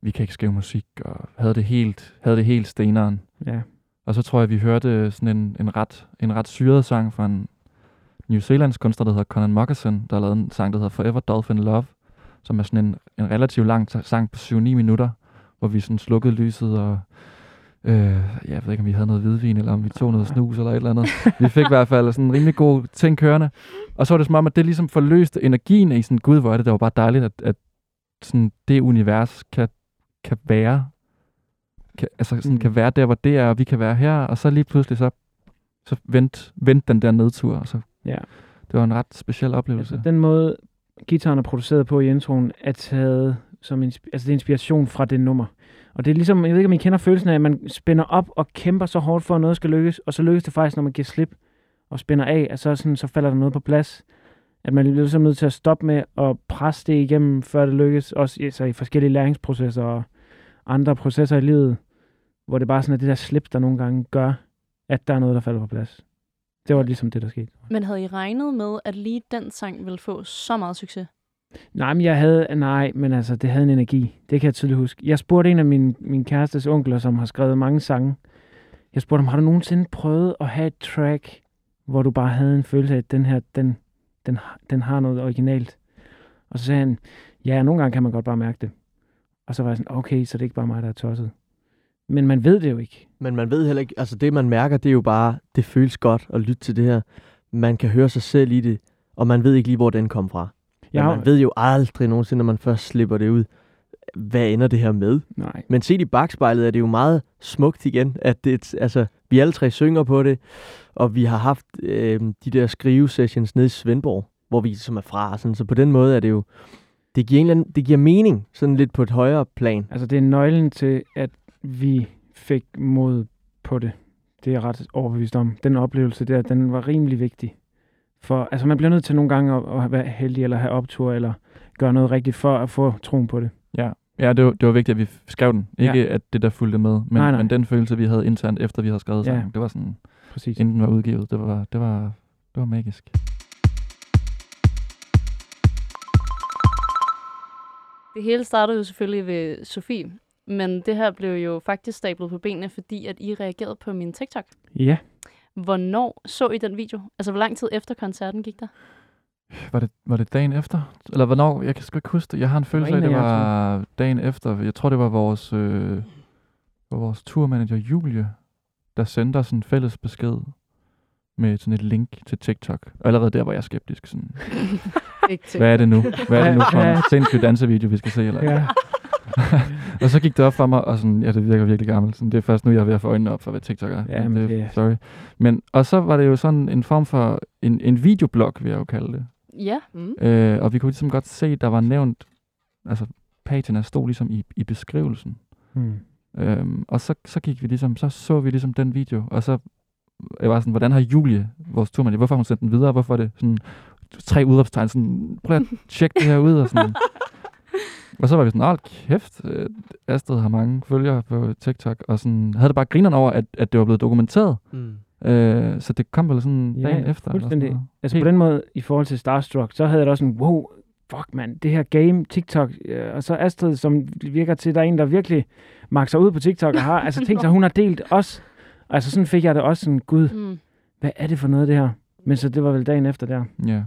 Speaker 1: vi kan ikke skrive musik, og havde det helt, havde det helt steneren.
Speaker 3: Ja.
Speaker 1: Og så tror jeg, vi hørte sådan en, en, ret, en ret syret sang fra en New Zealands kunstner, der hedder Conan Moccasin, der lavede en sang, der hedder Forever Dolphin Love, som er sådan en, en relativt lang sang på 7-9 minutter, hvor vi sådan slukkede lyset og Øh, jeg ved ikke, om vi havde noget hvidvin, eller om vi tog noget snus, eller et eller andet. Vi fik i hvert fald sådan en rimelig god ting kørende. Og så var det som om, at det ligesom forløste energien i sådan, gud, hvor er det, det var bare dejligt, at, at sådan, det univers kan, kan være, kan, altså sådan,
Speaker 3: Mm.
Speaker 1: kan være der, hvor det er, og vi kan være her, og så lige pludselig så, så vendte vent den der nedtur, og så
Speaker 3: Ja.
Speaker 1: det var en ret speciel oplevelse.
Speaker 3: Altså, den måde, gitaren er produceret på i introen, er taget som insp- altså, det er inspiration fra det nummer. Og det er ligesom, jeg ved ikke, om I kender følelsen af, at man spænder op og kæmper så hårdt for, at noget skal lykkes, og så lykkes det faktisk, når man giver slip og spænder af, at så, sådan, så falder der noget på plads. At man bliver ligesom nødt til at stoppe med at presse det igennem, før det lykkes, også i, så i forskellige læringsprocesser og andre processer i livet, hvor det bare sådan er det der slip, der nogle gange gør, at der er noget, der falder på plads. Det var ligesom det, der skete.
Speaker 2: Men havde I regnet med, at lige den sang ville få så meget succes?
Speaker 3: Nej, men jeg havde, nej, men altså, det havde en energi. Det kan jeg tydeligt huske. Jeg spurgte en af min, min kærestes onkler, som har skrevet mange sange. Jeg spurgte ham, har du nogensinde prøvet at have et track, hvor du bare havde en følelse af, at den her, den, den, den har noget originalt? Og så sagde han, ja, nogle gange kan man godt bare mærke det. Og så var jeg sådan, okay, så det er ikke bare mig, der er tosset. Men man ved det jo ikke.
Speaker 4: Men man ved heller ikke, altså det man mærker, det er jo bare, det føles godt at lytte til det her. Man kan høre sig selv i det, og man ved ikke lige, hvor den kom fra. Men
Speaker 3: har-
Speaker 4: man ved jo aldrig nogensinde, når man først slipper det ud, hvad ender det her med?
Speaker 3: Nej.
Speaker 4: Men set i bagspejlet er det jo meget smukt igen, at det, altså, vi alle tre synger på det, og vi har haft øh, de der skrivesessions nede i Svendborg, hvor vi som er fra, sådan, så på den måde er det jo, det giver, en eller anden, det giver mening, sådan lidt på et højere plan.
Speaker 3: Altså, det er nøglen til, at vi fik mod på det. Det er jeg ret overbevist om. Den oplevelse der, den var rimelig vigtig. For altså, man bliver nødt til nogle gange at, at være heldig, eller have optur, eller gøre noget rigtigt for at få troen på det.
Speaker 1: Ja, ja det, var, det var vigtigt, at vi skrev den. Ikke
Speaker 3: Ja.
Speaker 1: at det der fulgte med, men,
Speaker 3: Nej, nej.
Speaker 1: men den følelse, vi havde internt, efter vi havde skrevet
Speaker 3: Ja.
Speaker 1: sangen, det var sådan,
Speaker 3: Præcis.
Speaker 1: inden den var udgivet, det var, det var, det var magisk.
Speaker 2: Det hele startede jo selvfølgelig ved Sofie, men det her blev jo faktisk stablet på benene, fordi at I reagerede på min TikTok.
Speaker 3: Ja.
Speaker 2: Hvornår så I den video? Altså, hvor lang tid efter koncerten gik der?
Speaker 1: Var det, var det dagen efter? Eller hvornår? Jeg kan sgu ikke huske det. Jeg har en følelse af, at det var dagen efter. Jeg tror, det var vores, øh, var vores turmanager Julie, der sendte os en fælles besked med sådan et link til TikTok. Og allerede der var jeg skeptisk. Sådan,
Speaker 11: Ikke
Speaker 1: hvad er det nu? Hvad er det nu for en sindssyg dansevideo, vi skal se? Eller?
Speaker 3: Ja.
Speaker 1: og så gik det op for mig, og sådan, ja, det virker virkelig gammelt. Sådan, det er først nu, jeg er ved at få øjnene op for, hvad TikTok er.
Speaker 3: Ja, men
Speaker 1: det,
Speaker 3: det-
Speaker 1: Sorry. Men, og så var det jo sådan en form for en, en videoblog, vil jeg jo kalde det.
Speaker 2: Ja.
Speaker 11: Mm.
Speaker 1: Øh, og vi kunne ligesom godt se, der var nævnt, altså pagina stod ligesom i, i beskrivelsen.
Speaker 3: Hmm.
Speaker 1: Øhm, og så, så gik vi ligesom, så så vi ligesom den video, og så jeg var sådan, hvordan har Julie, vores turmand, hvorfor har hun sendt den videre, hvorfor er det sådan tre udråbstegn, sådan, prøv at tjekke det her ud, og sådan. og så var vi sådan, åh kæft, øh, Astrid har mange følgere på TikTok, og sådan, havde det bare grineren over, at, at det var blevet dokumenteret.
Speaker 4: Mm.
Speaker 1: Øh, så det kom vel sådan
Speaker 3: Ja,
Speaker 1: dagen efter. eller sådan
Speaker 3: fuldstændig.
Speaker 1: noget.
Speaker 3: Altså
Speaker 1: Helt-
Speaker 3: på den måde, i forhold til Starstruck, så havde jeg da også sådan, wow, fuck mand, det her game, TikTok, øh, og så Astrid, som virker til, der er en, der virkelig makser ud på TikTok, og har, altså tænkt sig, hun har delt os. Altså sådan fik jeg det også sådan, gud,
Speaker 2: Mm.
Speaker 3: hvad er det for noget, det her? Men så det var vel dagen efter der.
Speaker 1: Ja.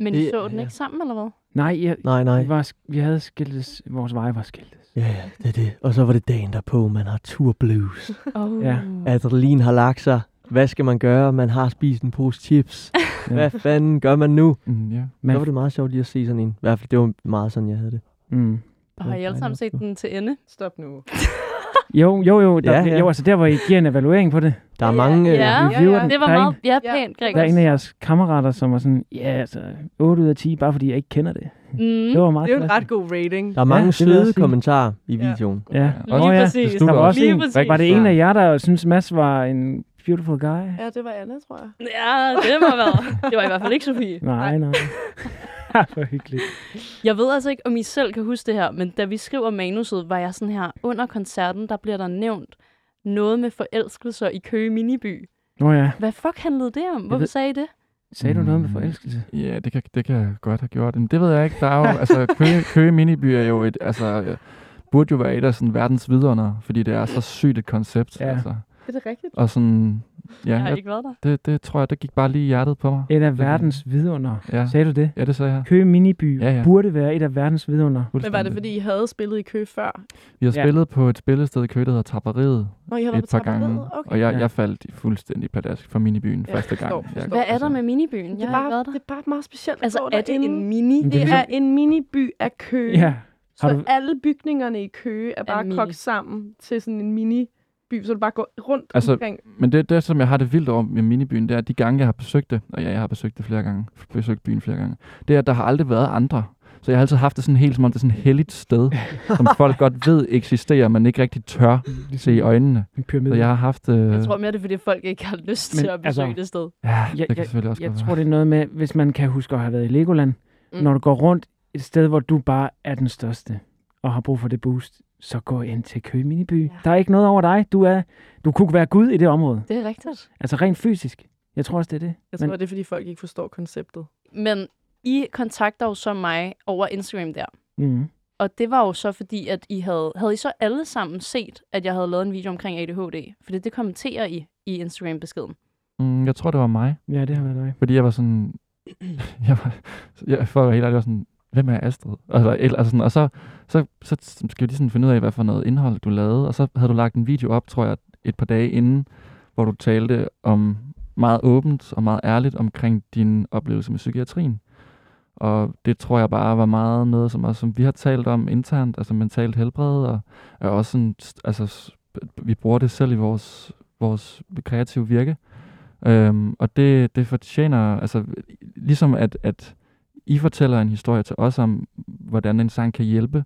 Speaker 2: Men I
Speaker 4: Det-
Speaker 2: så den
Speaker 4: ja.
Speaker 2: ikke sammen, eller hvad?
Speaker 3: Nej, jeg,
Speaker 4: Nej, nej.
Speaker 3: Vi, var, vi havde skiltes, vores veje var skiltes.
Speaker 4: Ja, ja, det er det. Og så var det dagen derpå, man har tur blues.
Speaker 2: Oh.
Speaker 3: Ja.
Speaker 4: Adrenalin har lagt sig. Hvad skal man gøre? Man har spist en pose chips. Hvad fanden gør man nu?
Speaker 1: Mm, ja.
Speaker 3: Men-
Speaker 4: Så var det meget sjovt lige at se sådan en. I hvert fald, det var meget sådan, jeg havde det.
Speaker 3: Mm.
Speaker 2: Og har I alle sammen set den til ende?
Speaker 11: Stop nu.
Speaker 3: Jo, jo, jo, der,
Speaker 4: Ja,
Speaker 3: ja,
Speaker 4: ja.
Speaker 3: jo, altså der, hvor I giver en evaluering på det.
Speaker 4: Der er mange... øh,
Speaker 2: Ja,
Speaker 3: reviewer den.
Speaker 2: det var
Speaker 3: Der er
Speaker 2: meget ja,
Speaker 11: Ja.
Speaker 2: pænt, Greg.
Speaker 3: Der er en af jeres kammerater, som var sådan, ja, altså 8 ud af 10, bare fordi jeg ikke kender det.
Speaker 2: Mm.
Speaker 3: Det var meget
Speaker 11: Det er jo en ret god rating.
Speaker 4: Der er mange
Speaker 3: jeg
Speaker 4: søde kommentarer i
Speaker 11: Ja.
Speaker 4: videoen.
Speaker 3: Ja,
Speaker 1: Ja,
Speaker 3: Nå
Speaker 2: Lige
Speaker 3: ja.
Speaker 2: præcis.
Speaker 3: Der var også
Speaker 2: Lige
Speaker 3: en,
Speaker 2: præcis.
Speaker 3: var det en af jer, der synes Mads var en beautiful guy?
Speaker 11: Ja, det var Anna, tror jeg.
Speaker 2: Ja, det må være. Det var i hvert fald ikke Sofie.
Speaker 3: Nej, nej. Hvor hyggeligt.
Speaker 2: Jeg ved altså ikke, om I selv kan huske det her, men da vi skriver manuset, var jeg sådan her, under koncerten, der bliver der nævnt noget med forelskelser i Køge Miniby.
Speaker 3: Nå ja,
Speaker 2: Hvad fuck handlede det om? Hvorfor
Speaker 3: ved-
Speaker 2: sagde I det?
Speaker 3: sagde du noget med
Speaker 1: Mm.
Speaker 3: forelskelse?
Speaker 1: Ja, det kan, det kan jeg godt have gjort. Men det ved jeg ikke. Der er jo, altså, Køge, Køge Miniby er jo et, altså, burde jo være et af sådan verdens vidunder, fordi det er så sygt et koncept.
Speaker 3: Ja.
Speaker 1: Altså.
Speaker 11: Er det rigtigt?
Speaker 1: Og sådan, ja,
Speaker 2: Jeg har
Speaker 1: jeg,
Speaker 2: ikke været der.
Speaker 1: det, det tror jeg, det gik bare lige i hjertet på mig.
Speaker 3: Et af
Speaker 1: Det-
Speaker 3: verdens vidunder.
Speaker 1: Ja.
Speaker 3: Sagde du det?
Speaker 1: Ja, det sagde jeg.
Speaker 3: Køge Miniby
Speaker 1: Ja, ja.
Speaker 3: burde være et af verdens vidunder.
Speaker 11: Men var det, fordi I havde spillet i kø før?
Speaker 1: Vi har
Speaker 3: Ja.
Speaker 1: spillet på et spillested i Køge, der hedder Tapperiet,
Speaker 11: Nå, I har været
Speaker 1: et
Speaker 11: på
Speaker 1: par gange.
Speaker 11: Okay.
Speaker 1: Og jeg,
Speaker 3: Ja.
Speaker 1: jeg faldt i fuldstændig pladask for minibyen
Speaker 11: Ja,
Speaker 1: første
Speaker 11: forstår,
Speaker 1: gang.
Speaker 11: forstår.
Speaker 1: Jeg,
Speaker 2: Hvad er der
Speaker 1: altså,
Speaker 2: med Minibyen?
Speaker 11: Det
Speaker 2: Jeg
Speaker 11: er,
Speaker 2: har ikke
Speaker 11: bare,
Speaker 2: været der.
Speaker 11: det er bare meget specielt.
Speaker 2: Altså, er det en mini?
Speaker 11: Det
Speaker 3: det
Speaker 11: er en miniby af Køge.
Speaker 3: Ja. Har
Speaker 11: Så
Speaker 3: du,
Speaker 11: alle bygningerne i Køge er bare
Speaker 2: mini.
Speaker 11: kogt sammen til sådan en miniby, så du bare går rundt
Speaker 1: Altså,
Speaker 11: omkring.
Speaker 1: Men det, det, som jeg har det vildt over med minibyen, det er, at de gange, jeg har besøgt det, og ja, jeg har besøgt det flere gange, besøgt byen flere gange, det er, at der har aldrig været andre. Så jeg har altid haft det sådan helt, som om det er sådan et helligt sted, som folk godt ved eksisterer, men ikke rigtig tør se i øjnene.
Speaker 3: en pyramide?
Speaker 1: Så jeg har haft... Øh,
Speaker 2: Jeg tror mere, det er, fordi folk ikke har lyst
Speaker 3: Men
Speaker 2: til at besøge
Speaker 3: altså-
Speaker 2: det sted.
Speaker 1: ja,
Speaker 3: jeg,
Speaker 1: det kan
Speaker 3: jeg,
Speaker 1: selvfølgelig også
Speaker 3: jeg
Speaker 1: godt
Speaker 3: tror, det er noget med, hvis man kan huske at have været i Legoland,
Speaker 2: mm.
Speaker 3: når du går rundt et sted, hvor du bare er den største, og har brug for det boost, så gå ind til Køge Miniby.
Speaker 2: Ja.
Speaker 3: Der er ikke noget over dig. Du, er, du kunne være Gud i det område.
Speaker 2: Det er rigtigt.
Speaker 3: Altså rent fysisk. Jeg tror også, det er det.
Speaker 11: Jeg tror,
Speaker 3: Men,
Speaker 11: det er, fordi folk ikke forstår konceptet.
Speaker 2: Men I kontakter jo så mig over Instagram der.
Speaker 3: mm,
Speaker 2: Og det var jo så fordi, at I havde... Havde I så alle sammen set, at jeg havde lavet en video omkring ADHD? Fordi det kommenterer I i Instagram-beskeden.
Speaker 1: Mm, jeg tror, det var mig,
Speaker 3: ja, det har været dig.
Speaker 1: fordi jeg var sådan... jeg var, jeg, for at være helt ærlig, jeg var sådan, hvem er Astrid? Altså, eller, altså sådan, og så, så, så skal vi lige sådan finde ud af, hvad for noget indhold du lavede. Og så havde du lagt en video op, tror jeg, et par dage inden, hvor du talte om meget åbent og meget ærligt omkring din oplevelse med psykiatrien. Og det tror jeg bare var meget noget, som, også, som vi har talt om internt, altså mentalt helbred, og er også sådan, altså, vi bruger det selv i vores, vores kreative virke. Øhm, og det, det fortjener, altså ligesom at, at fortæller en historie til os om, hvordan en sang kan hjælpe,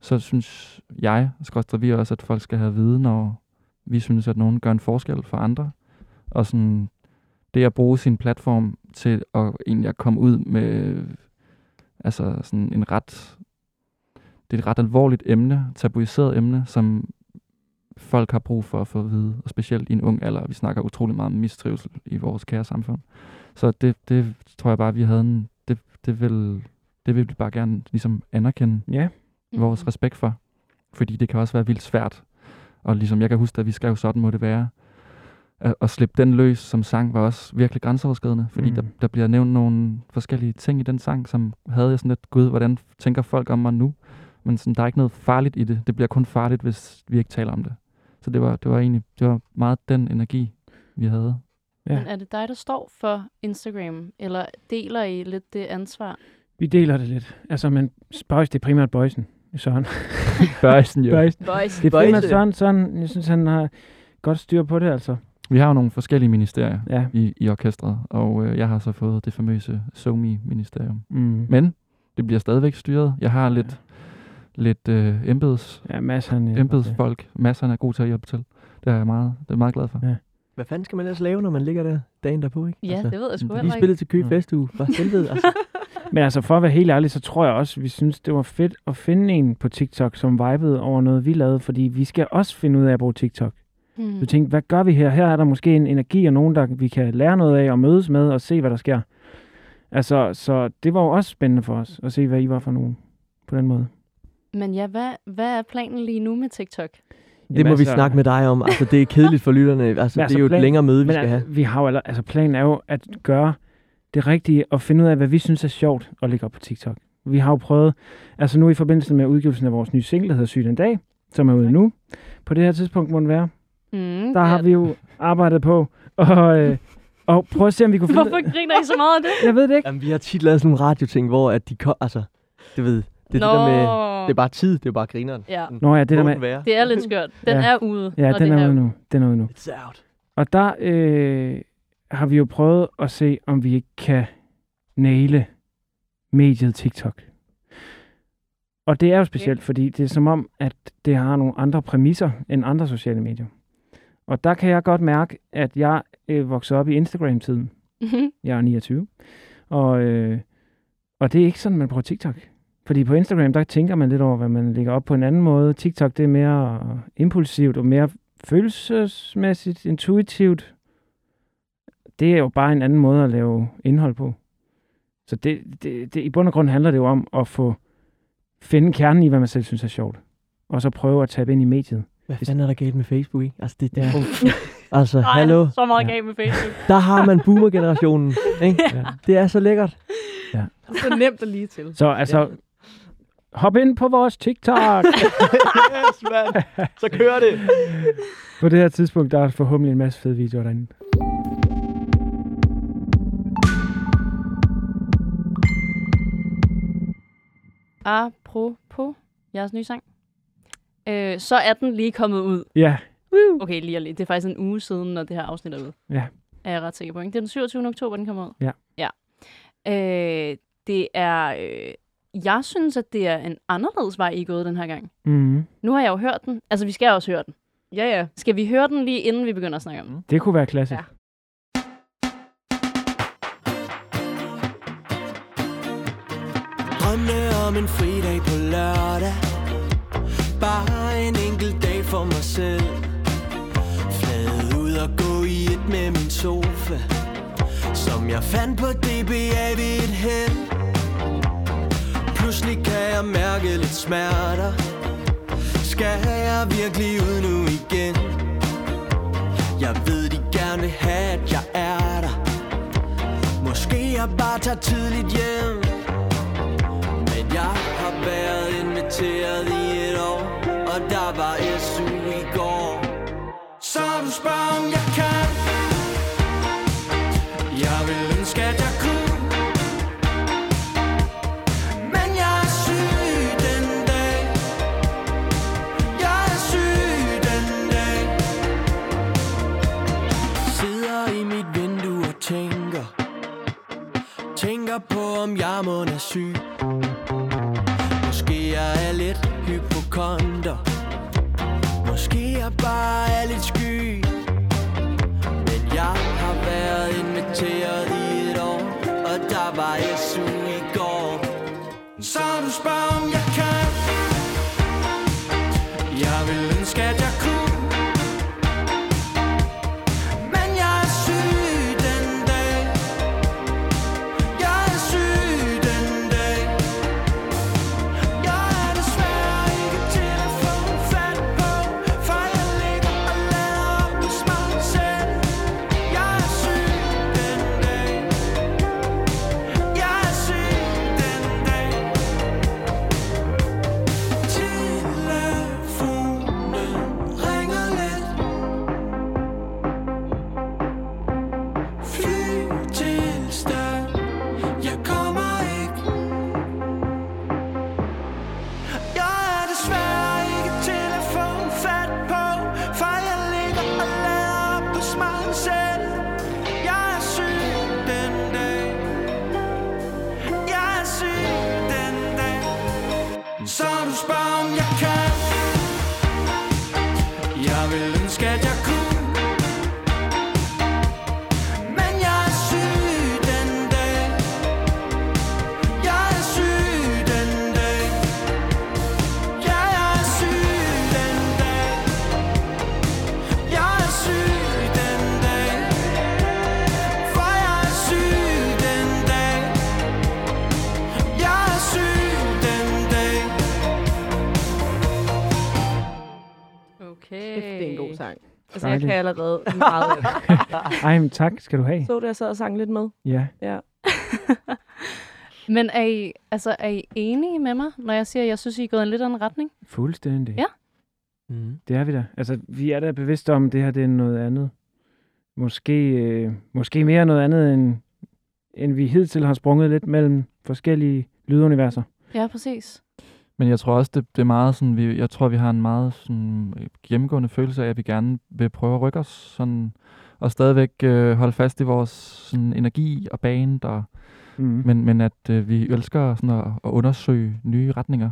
Speaker 1: så synes jeg, skal vi også, at folk skal have viden, når vi synes, at nogen gør en forskel for andre. Og sådan, det at bruge sin platform til at egentlig at komme ud med altså sådan en ret, det er et ret alvorligt emne, tabuiseret emne, som folk har brug for at få at vide, og specielt i en ung alder. Vi snakker utrolig meget om mistrivsel i vores kære samfund. Så det, det tror jeg bare, vi havde en, det, vil, det vil vi bare gerne ligesom anerkende.
Speaker 3: Ja.
Speaker 1: Vores respekt for. Fordi det kan også være vildt svært. Og ligesom jeg kan huske, at vi skrev Sådan må det være. At, at slippe den løs som sang var også virkelig grænseoverskridende. Fordi mm. der, der bliver nævnt nogle forskellige ting i den sang, som havde jeg sådan lidt, gud, hvordan tænker folk om mig nu? Men sådan, der er ikke noget farligt i det. Det bliver kun farligt, hvis vi ikke taler om det. Så det var, det var egentlig det var meget den energi, vi havde.
Speaker 3: Ja.
Speaker 2: Men er det dig, der står for Instagram, eller deler I lidt det ansvar?
Speaker 3: Vi deler det lidt. Altså, men Bøjs, det er primært Bøjsen. Søren.
Speaker 1: Bøjsen, jo.
Speaker 3: Bøjsen.
Speaker 2: Boys.
Speaker 3: Det er primært. Søren. Søren, jeg synes, han har godt styr på det, altså.
Speaker 1: Vi har jo nogle forskellige ministerier
Speaker 3: Ja.
Speaker 1: i, i orkestret, og øh, jeg har så fået det famøse SOMI-ministerium.
Speaker 3: Mm.
Speaker 1: Men det bliver stadigvæk styret. Jeg har lidt, lidt øh, embeds,
Speaker 3: Ja, til.
Speaker 1: embedsfolk. Masserne er god til at hjælpe til. Det er jeg meget, det er jeg meget glad for.
Speaker 3: Ja.
Speaker 4: Hvad fanden skal man ellers lave, når man ligger der dagen derpå, ikke?
Speaker 2: Ja, det ved jeg sgu ikke.
Speaker 4: spillet til Køge
Speaker 3: Mm.
Speaker 4: Festuge. For helvede, altså.
Speaker 3: Men altså, for at være helt ærlig, så tror jeg også, vi synes, det var fedt at finde en på TikTok, som vibede over noget, vi lavede, fordi vi skal også finde ud af at bruge TikTok.
Speaker 2: Mm.
Speaker 3: Du tænkte, hvad gør vi her? Her er der måske en energi og nogen, der vi kan lære noget af og mødes med og se, hvad der sker. Altså, så det var jo også spændende for os at se, hvad I var for nogen på den måde.
Speaker 2: Men ja, hvad, hvad er planen lige nu med TikTok?
Speaker 4: Det må vi snakke med dig om. Altså, det er kedeligt for lytterne. Altså,
Speaker 3: Men
Speaker 4: det
Speaker 3: altså,
Speaker 4: er jo et
Speaker 3: plan-
Speaker 4: længere møde, vi
Speaker 3: Men
Speaker 4: skal have.
Speaker 3: altså, vi har jo, aller- altså planen er jo at gøre det rigtige og finde ud af, hvad vi synes er sjovt at lægge op på TikTok. Vi har jo prøvet, altså nu i forbindelse med udgivelsen af vores nye single, der hedder Syg den dag, som er ude nu. På det her tidspunkt må den være.
Speaker 2: Mm,
Speaker 3: Der har vi jo arbejdet på og, øh, og prøve at se, om vi kunne finde
Speaker 2: Hvorfor griner I så meget af det?
Speaker 3: Jeg ved det ikke.
Speaker 4: Jamen, vi har tit lavet sådan nogle radioting, hvor at de kom, altså, det ved, det er det der med, det er bare tid, det er bare grineren.
Speaker 2: Ja.
Speaker 3: Nå ja, det der med,
Speaker 4: være.
Speaker 2: Det er lidt skørt. Den
Speaker 3: Ja.
Speaker 2: er ude.
Speaker 3: ja,
Speaker 2: og
Speaker 3: den
Speaker 2: det
Speaker 3: er ude nu. Den er ude nu.
Speaker 4: It's out.
Speaker 3: Og der øh, har vi jo prøvet at se, om vi ikke kan næle mediet TikTok. Og det er jo specielt, fordi det er som om, at det har nogle andre præmisser end andre sociale medier. Og der kan jeg godt mærke, at jeg øh, voksede op i Instagram-tiden.
Speaker 2: Mhm.
Speaker 3: Jeg er 29. Og, øh, og det er ikke sådan, man bruger TikTok. Fordi på Instagram, der tænker man lidt over, hvad man lægger op på en anden måde. TikTok, det er mere impulsivt og mere følelsesmæssigt, intuitivt. Det er jo bare en anden måde at lave indhold på. Så det, det, det, i bund og grund handler det jo om at få finde kernen i, hvad man selv synes er sjovt. Og så prøve at tabe ind i mediet.
Speaker 4: Hvad fanden er der galt med Facebook, ikke? Altså, det, det
Speaker 3: Ja.
Speaker 4: ja. altså,
Speaker 2: Ej,
Speaker 4: hallo.
Speaker 2: så meget
Speaker 3: Ja.
Speaker 2: galt med Facebook.
Speaker 4: Der har man boomer-generationen, ikke?
Speaker 3: Ja.
Speaker 4: Det er så lækkert.
Speaker 11: Så nemt at lige til.
Speaker 3: Så altså, ja. Hop ind på vores TikTok.
Speaker 4: yes, man. Så kører det.
Speaker 3: på det her tidspunkt, der er forhåbentlig en masse fede videoer derinde.
Speaker 2: Apropos jeres nye sang. Øh, så er den lige kommet ud.
Speaker 3: Ja,
Speaker 2: Okay, lige og lige. Det er faktisk en uge siden, når det her afsnit er ude.
Speaker 3: Ja.
Speaker 2: Er jeg ret sikker på, ikke? Det er den 27. oktober, den kommer ud.
Speaker 3: Ja.
Speaker 2: Ja. Øh, det er... Øh, jeg synes, at det er en anderledes vej, I er gået den her gang.
Speaker 3: mm,
Speaker 2: Nu har jeg jo hørt den. Altså, vi skal også høre den.
Speaker 11: Ja, ja.
Speaker 2: Skal vi høre den lige inden vi begynder at snakke om den?
Speaker 3: det kunne være klasse.
Speaker 2: Ja.
Speaker 12: Drømme om en fridag på lørdag Bare en enkelt dag for mig selv Flade ud og gå i et med min sofa Som jeg fandt på DBA ved et hen Pludselig kan jeg mærke lidt smerter. Skal jeg virkelig ud nu igen? Jeg ved de gerne vil have at jeg er der. Måske jeg bare tager tidligt hjem. Men jeg har været inviteret i et år Og der var SU i går. Så du spørger om jeg om jeg må er syg
Speaker 11: allerede meget det.
Speaker 3: Ej, men tak skal du have.
Speaker 11: Så du, jeg sad og sang lidt med?
Speaker 3: Ja.
Speaker 11: Ja.
Speaker 2: Men er I, altså, er I enige med mig, når jeg siger, at jeg synes, I er gået i en lidt anden retning?
Speaker 3: Fuldstændig.
Speaker 2: Ja.
Speaker 4: Mm.
Speaker 3: Det er vi da. Altså, vi er da bevidste om, at det her det er noget andet. Måske, øh, måske mere noget andet, end, end vi hidtil har sprunget lidt mellem forskellige lyduniverser.
Speaker 2: Ja, præcis.
Speaker 1: Men jeg tror også, det, det er meget sådan, vi, jeg tror, vi har en meget sådan, øh, gennemgående følelse af, at vi gerne vil prøve at rykke os sådan, og stadigvæk øh, holde fast i vores sådan, energi og bane, og,
Speaker 3: Mm.
Speaker 1: men, men at øh, vi elsker sådan, at, at undersøge nye retninger,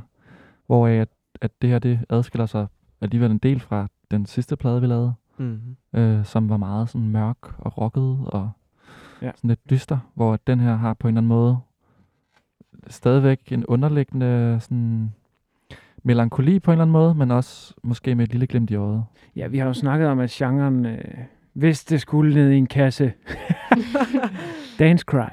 Speaker 1: hvor at, at det her det adskiller sig alligevel en del fra den sidste plade, vi lavede,
Speaker 4: Mm.
Speaker 1: øh, som var meget sådan mørk og rocket og
Speaker 3: Ja.
Speaker 1: sådan lidt dyster, hvor den her har på en eller anden måde stadigvæk en underliggende sådan melankoli på en eller anden måde, men også måske med et lille glimt i øjet.
Speaker 3: Ja, vi har jo snakket om, at genren, øh, hvis det skulle ned i en kasse, Dance Cry. Ja,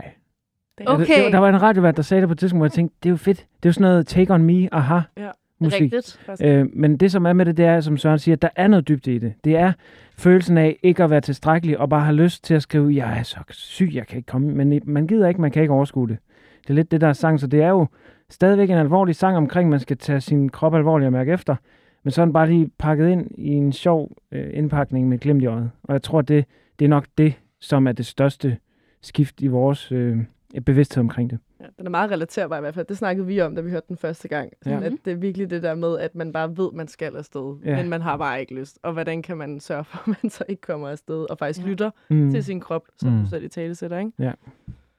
Speaker 3: det-
Speaker 2: Okay.
Speaker 3: det- Der var en radiovært, der sagde det på et tidspunkt, hvor jeg tænkte, det er jo fedt. Det er jo sådan noget Take On Me, aha,
Speaker 11: Ja.
Speaker 3: musik.
Speaker 2: Rigtigt.
Speaker 3: Øh, men det, som er med det, det er, som Søren siger, at der er noget dybde i det. Det er følelsen af ikke at være tilstrækkelig, og bare have lyst til at skrive, jeg er så syg, jeg kan ikke komme. Men man gider ikke, man kan ikke overskue det. Det er lidt det, der er sang, så det er jo stadigvæk en alvorlig sang omkring, man skal tage sin krop alvorligt og mærke efter. Men så er den bare lige pakket ind i en sjov øh, indpakning med glimt i øjet. Og jeg tror, det, det er nok det, som er det største skift i vores øh, bevidsthed omkring det.
Speaker 11: Ja, den er meget relaterbar i hvert fald. Det snakkede vi om, da vi hørte den første gang. Sådan,
Speaker 3: Ja.
Speaker 11: At det er virkelig det der med, at man bare ved, man skal afsted,
Speaker 3: Ja.
Speaker 11: men man har bare ikke lyst. Og hvordan kan man sørge for, at man så ikke kommer afsted og faktisk
Speaker 2: Ja.
Speaker 11: lytter
Speaker 3: Mm.
Speaker 11: til sin krop, som
Speaker 1: mm.
Speaker 11: du selv i tale sætter, ikke?
Speaker 3: Ja.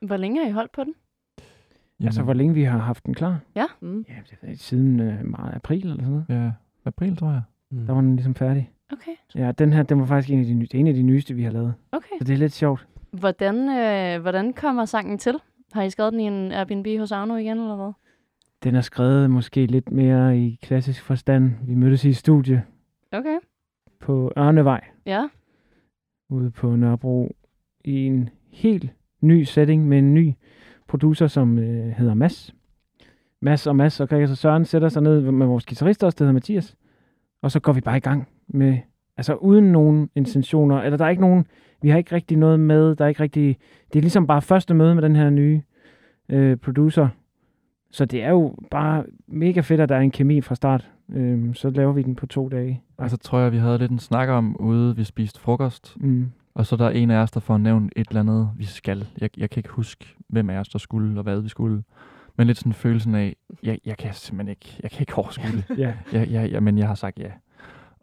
Speaker 2: Hvor længe har I holdt på den?
Speaker 1: Jamen,
Speaker 3: Altså, hvor længe vi har haft den klar?
Speaker 11: Mm.
Speaker 3: Ja, det er siden øh, meget april eller sådan noget.
Speaker 1: Ja, april, tror jeg.
Speaker 4: Mm.
Speaker 3: Der var den ligesom færdig.
Speaker 2: Okay.
Speaker 3: Ja, den her, den var faktisk en af de, en af de nyeste, vi har lavet.
Speaker 2: Okay.
Speaker 3: Så det er lidt sjovt.
Speaker 2: Hvordan, øh, hvordan kommer sangen til? Har I skrevet den i en Airbnb hos Arno igen, eller hvad?
Speaker 3: Den er skrevet måske lidt mere i klassisk forstand. Vi mødtes i et studie
Speaker 2: Okay.
Speaker 3: på Ørnevej
Speaker 2: Ja.
Speaker 3: ude på Nørrebro i en helt ny setting med en ny producer, som øh, hedder Mads. Mads og Mads og Gregers og Søren sætter sig ned med vores guitarist også, der hedder Mathias. Og så går vi bare i gang med, altså uden nogen intentioner, eller der er ikke nogen, vi har ikke rigtig noget med, der er ikke rigtig, det er ligesom bare første møde med den her nye øh, producer. Så det er jo bare mega fedt, at der er en kemi fra start. Øhm, så laver vi den på to dage.
Speaker 1: Og så tror jeg, vi havde lidt en snak om ude, vi spiste frokost,
Speaker 3: Mm.
Speaker 1: Og så er der en af os, der får nævnt et eller andet, vi skal. Jeg, jeg kan ikke huske, hvem af os, der skulle, og hvad vi skulle. Men lidt sådan følelsen af, jeg, jeg kan simpelthen ikke, jeg kan ikke overskue det.
Speaker 3: Ja.
Speaker 1: ja, ja, ja, men jeg har sagt ja.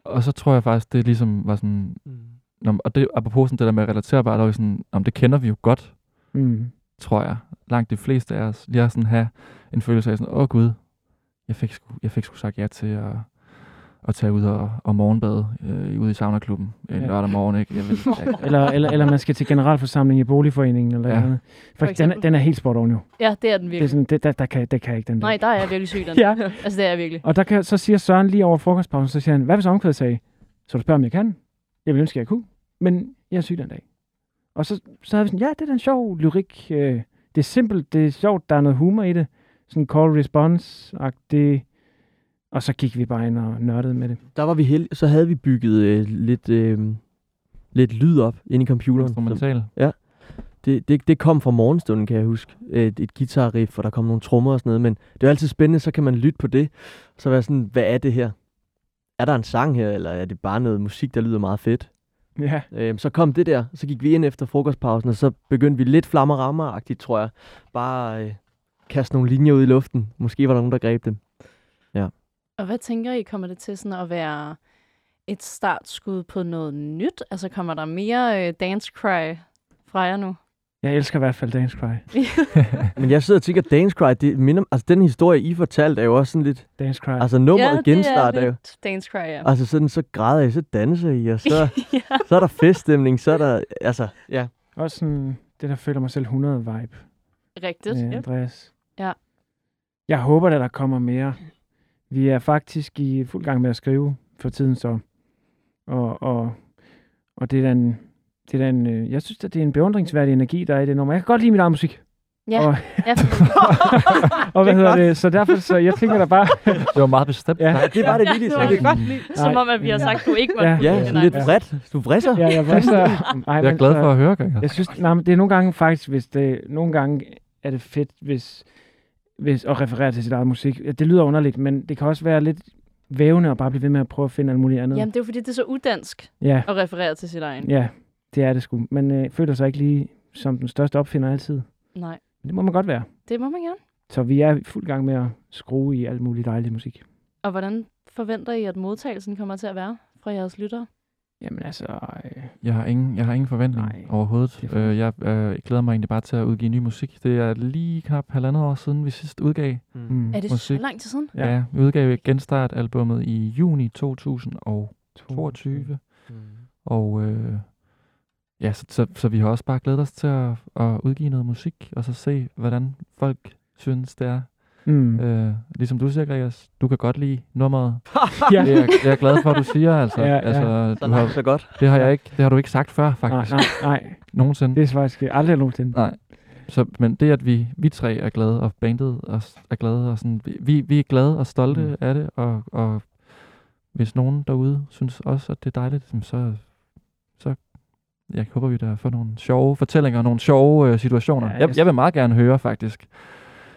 Speaker 1: Og så tror jeg faktisk, det ligesom var sådan,
Speaker 4: Mm.
Speaker 1: Nå, og det, apropos sådan det der med relaterbart, der var sådan, om det kender vi jo godt,
Speaker 3: Mm.
Speaker 1: tror jeg. Langt de fleste af os lige har sådan have en følelse af sådan, åh gud, jeg fik sgu, jeg fik sgu sagt ja til at, at tage ud og, og morgenbade øh, ude i saunaklubben en
Speaker 3: Ja.
Speaker 1: ja. lørdag morgen. Ikke? Jeg vil, jeg,
Speaker 3: eller, eller, eller man skal til generalforsamling i boligforeningen. Eller
Speaker 1: Ja.
Speaker 3: andet.
Speaker 2: For
Speaker 3: Faktisk, den, er- den er helt sport oven jo.
Speaker 2: Ja, det er den
Speaker 3: Det er
Speaker 2: virkelig.
Speaker 3: sådan, det, der, der, kan, der kan jeg ikke den der.
Speaker 2: Nej, der er jeg virkelig syg den.
Speaker 3: Ja.
Speaker 2: Altså, det er jeg virkelig.
Speaker 3: Og der kan, så siger Søren lige over frokostpausen, så siger han, hvad hvis omkvædet sagde, så du spørger, om jeg kan? Jeg vil ønske, at jeg kunne, men jeg er syg den dag. Og så, så havde vi sådan, ja, det er en sjov lyrik. Øh, det er simpelt, det er sjovt, der er noget humor i det. Sådan call response-agtigt. Og så gik vi bare ind og nørdede med det.
Speaker 4: Der var vi heldige, så havde vi bygget øh, lidt, øh, lidt lyd op inde i computeren. som-
Speaker 1: instrumental.
Speaker 4: Det, det, det kom fra morgenstunden, kan jeg huske. Et, et guitarriff, og der kom nogle trommer og sådan noget. Men det er altid spændende, så kan man lytte på det. Så være sådan, hvad er det her? Er der en sang her, eller er det bare noget musik, der lyder meget fedt?
Speaker 3: Ja.
Speaker 4: Øhm, så kom det der, så gik vi ind efter frokostpausen, og så begyndte vi lidt flammer rammer tror jeg. Bare øh, kaste nogle linjer ud i luften. Måske var der nogen, der greb dem.
Speaker 2: Og hvad tænker I, kommer det til sådan at være et startskud på noget nyt? Altså kommer der mere øh, dance cry fra jer nu?
Speaker 3: Jeg elsker i hvert fald Dance Cry.
Speaker 4: Men jeg sidder og tænker, Dance Cry, det minder, altså den historie, I fortalte, er jo også sådan lidt...
Speaker 3: Dance Cry.
Speaker 4: Altså nummeret
Speaker 2: ja, det
Speaker 4: genstart
Speaker 2: er,
Speaker 4: er jo...
Speaker 2: Dance Cry, ja.
Speaker 4: Altså sådan, så græder I, så danser I, og så, så er der feststemning, så er der... Altså, ja.
Speaker 3: Også sådan det, der føler mig selv 100 vibe.
Speaker 2: Rigtigt. Yep.
Speaker 3: Andreas.
Speaker 2: Ja.
Speaker 3: Jeg håber, at der kommer mere. Vi er faktisk i fuld gang med at skrive for tiden, så. Og, og, og det er den, det er den, øh, jeg synes, at det er en beundringsværdig energi, der er i det nummer. Jeg kan godt lide min egen musik.
Speaker 2: Ja,
Speaker 3: Og,
Speaker 2: ja.
Speaker 3: og hvad hedder det? Så derfor, så jeg tænker da bare...
Speaker 1: Det var meget bestemt.
Speaker 3: Ja.
Speaker 4: Nej, det var det lige,
Speaker 2: det var
Speaker 4: det
Speaker 2: det godt lide. Som om, at vi har sagt, du ikke måtte
Speaker 3: Ja.
Speaker 4: Ja, sådan lidt vredt. Du vrisser.
Speaker 3: Ja, jeg vrisser. Ej,
Speaker 1: Jeg er
Speaker 3: men
Speaker 1: glad for at høre, Gregers.
Speaker 3: Jeg synes, nej, men det er nogle gange faktisk, hvis det, nogle gange er det fedt, hvis, hvis at referere til sit eget musik. Ja, Det lyder underligt, men det kan også være lidt vævende at bare blive ved med at prøve at finde alt muligt andet.
Speaker 2: Jamen, det er jo fordi, det er så udansk
Speaker 3: Ja,
Speaker 2: at referere til sit egen.
Speaker 3: ja, det er det sgu. Man øh, føler sig ikke lige som den største opfinder altid.
Speaker 2: Nej,
Speaker 3: Men det må man godt være.
Speaker 2: det må man gerne.
Speaker 3: Så vi er fuld gang med at skrue i alt muligt dejlig musik.
Speaker 2: Og hvordan forventer I, at modtagelsen kommer til at være fra jeres lyttere?
Speaker 3: Jamen altså, øh,
Speaker 1: Jeg har ingen, jeg har ingen forventning
Speaker 3: Nej,
Speaker 1: overhovedet.
Speaker 3: det er
Speaker 1: Øh, jeg øh, glæder mig egentlig bare til at udgive ny musik. Det er lige knap halvandet år siden, vi sidst udgav.
Speaker 3: mm,
Speaker 2: Er det
Speaker 1: Musik.
Speaker 2: så lang tid siden?
Speaker 3: Ja.
Speaker 1: Ja, ja vi udgav genstart-albummet i juni 2022.
Speaker 4: Mm.
Speaker 1: Og øh, ja, så, så, så vi har også bare glædet os til at, at udgive noget musik, og så se, hvordan folk synes, det er.
Speaker 3: Mm.
Speaker 1: Øh, ligesom du siger, Gregers, du kan godt lide nummeret.
Speaker 3: ja.
Speaker 1: Er, jeg er glad for, at du siger, altså.
Speaker 3: Ja, ja.
Speaker 1: altså
Speaker 4: Så
Speaker 1: du har,
Speaker 4: så godt.
Speaker 1: det, har jeg ikke, det har du ikke sagt før,
Speaker 3: Nej,
Speaker 1: faktisk.
Speaker 3: nej, nej.
Speaker 1: Nogensinde.
Speaker 3: Det er faktisk aldrig nogensinde.
Speaker 1: Nej. Så, men det, at vi, vi tre er glade, og bandet er, er glade, og sådan, vi, vi er glade og stolte
Speaker 3: Mm.
Speaker 1: af det, og, og hvis nogen derude synes også, at det er dejligt, så, så jeg håber vi da får nogle sjove fortællinger, nogle sjove øh, situationer.
Speaker 3: Ja, jeg-
Speaker 1: jeg, jeg vil meget gerne høre faktisk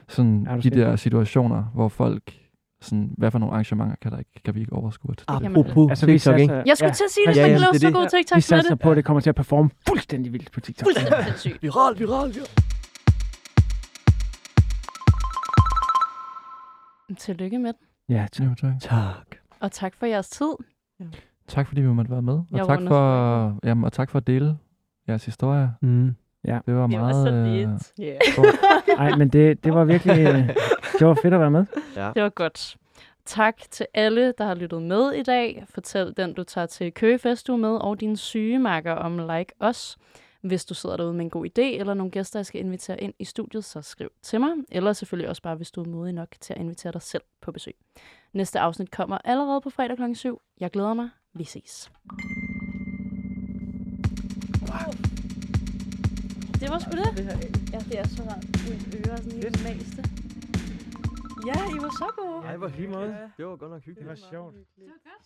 Speaker 1: sådan de der situationer, hvor folk sådan, hvad for nogle arrangementer kan, der ikke, kan vi ikke overskue til det.
Speaker 4: Apropos
Speaker 3: Altså, vi
Speaker 4: TikTok, ikke?
Speaker 3: satser,
Speaker 2: Jeg skulle til at sige det,
Speaker 4: Ja,
Speaker 2: ja,
Speaker 4: ja, er
Speaker 2: så
Speaker 4: det.
Speaker 2: god
Speaker 3: vi
Speaker 2: TikTok med
Speaker 3: satser
Speaker 2: det.
Speaker 3: på, at det kommer til at performe fuldstændig vildt på TikTok.
Speaker 2: Fuldstændig sindssygt.
Speaker 4: Viral, viral, viral.
Speaker 2: Tillykke med den.
Speaker 3: Ja, tak.
Speaker 1: Tak.
Speaker 4: Tak.
Speaker 2: Og tak for jeres tid.
Speaker 1: tak fordi vi måtte være med, og
Speaker 2: Jeg
Speaker 1: tak for, jamen, og tak for at dele jeres historie.
Speaker 4: Mm.
Speaker 1: Det var
Speaker 2: Det var
Speaker 1: meget...
Speaker 2: så
Speaker 1: øh,
Speaker 2: lidt.
Speaker 11: Yeah.
Speaker 3: Nej, men det, det var virkelig... øh, Det var fedt at være med.
Speaker 2: Det var godt. Tak til alle, der har lyttet med i dag. Fortæl den, du tager til Køge Festu med, og dine sygemakker om Like Os. Hvis du sidder derude med en god idé, eller nogle gæster, jeg skal invitere ind i studiet, så skriv til mig. Eller selvfølgelig også bare, hvis du er modig nok til at invitere dig selv på besøg. Næste afsnit kommer allerede på fredag kl. 7. Jeg glæder mig. Vi ses. Det var sgu det. Ja, det er så rart. Mine ører er sådan helt maste. Ja, I var så gode.
Speaker 4: Ej, hvor hyggeligt. Det var godt nok hyggeligt.
Speaker 3: Det var sjovt.
Speaker 2: Det var godt.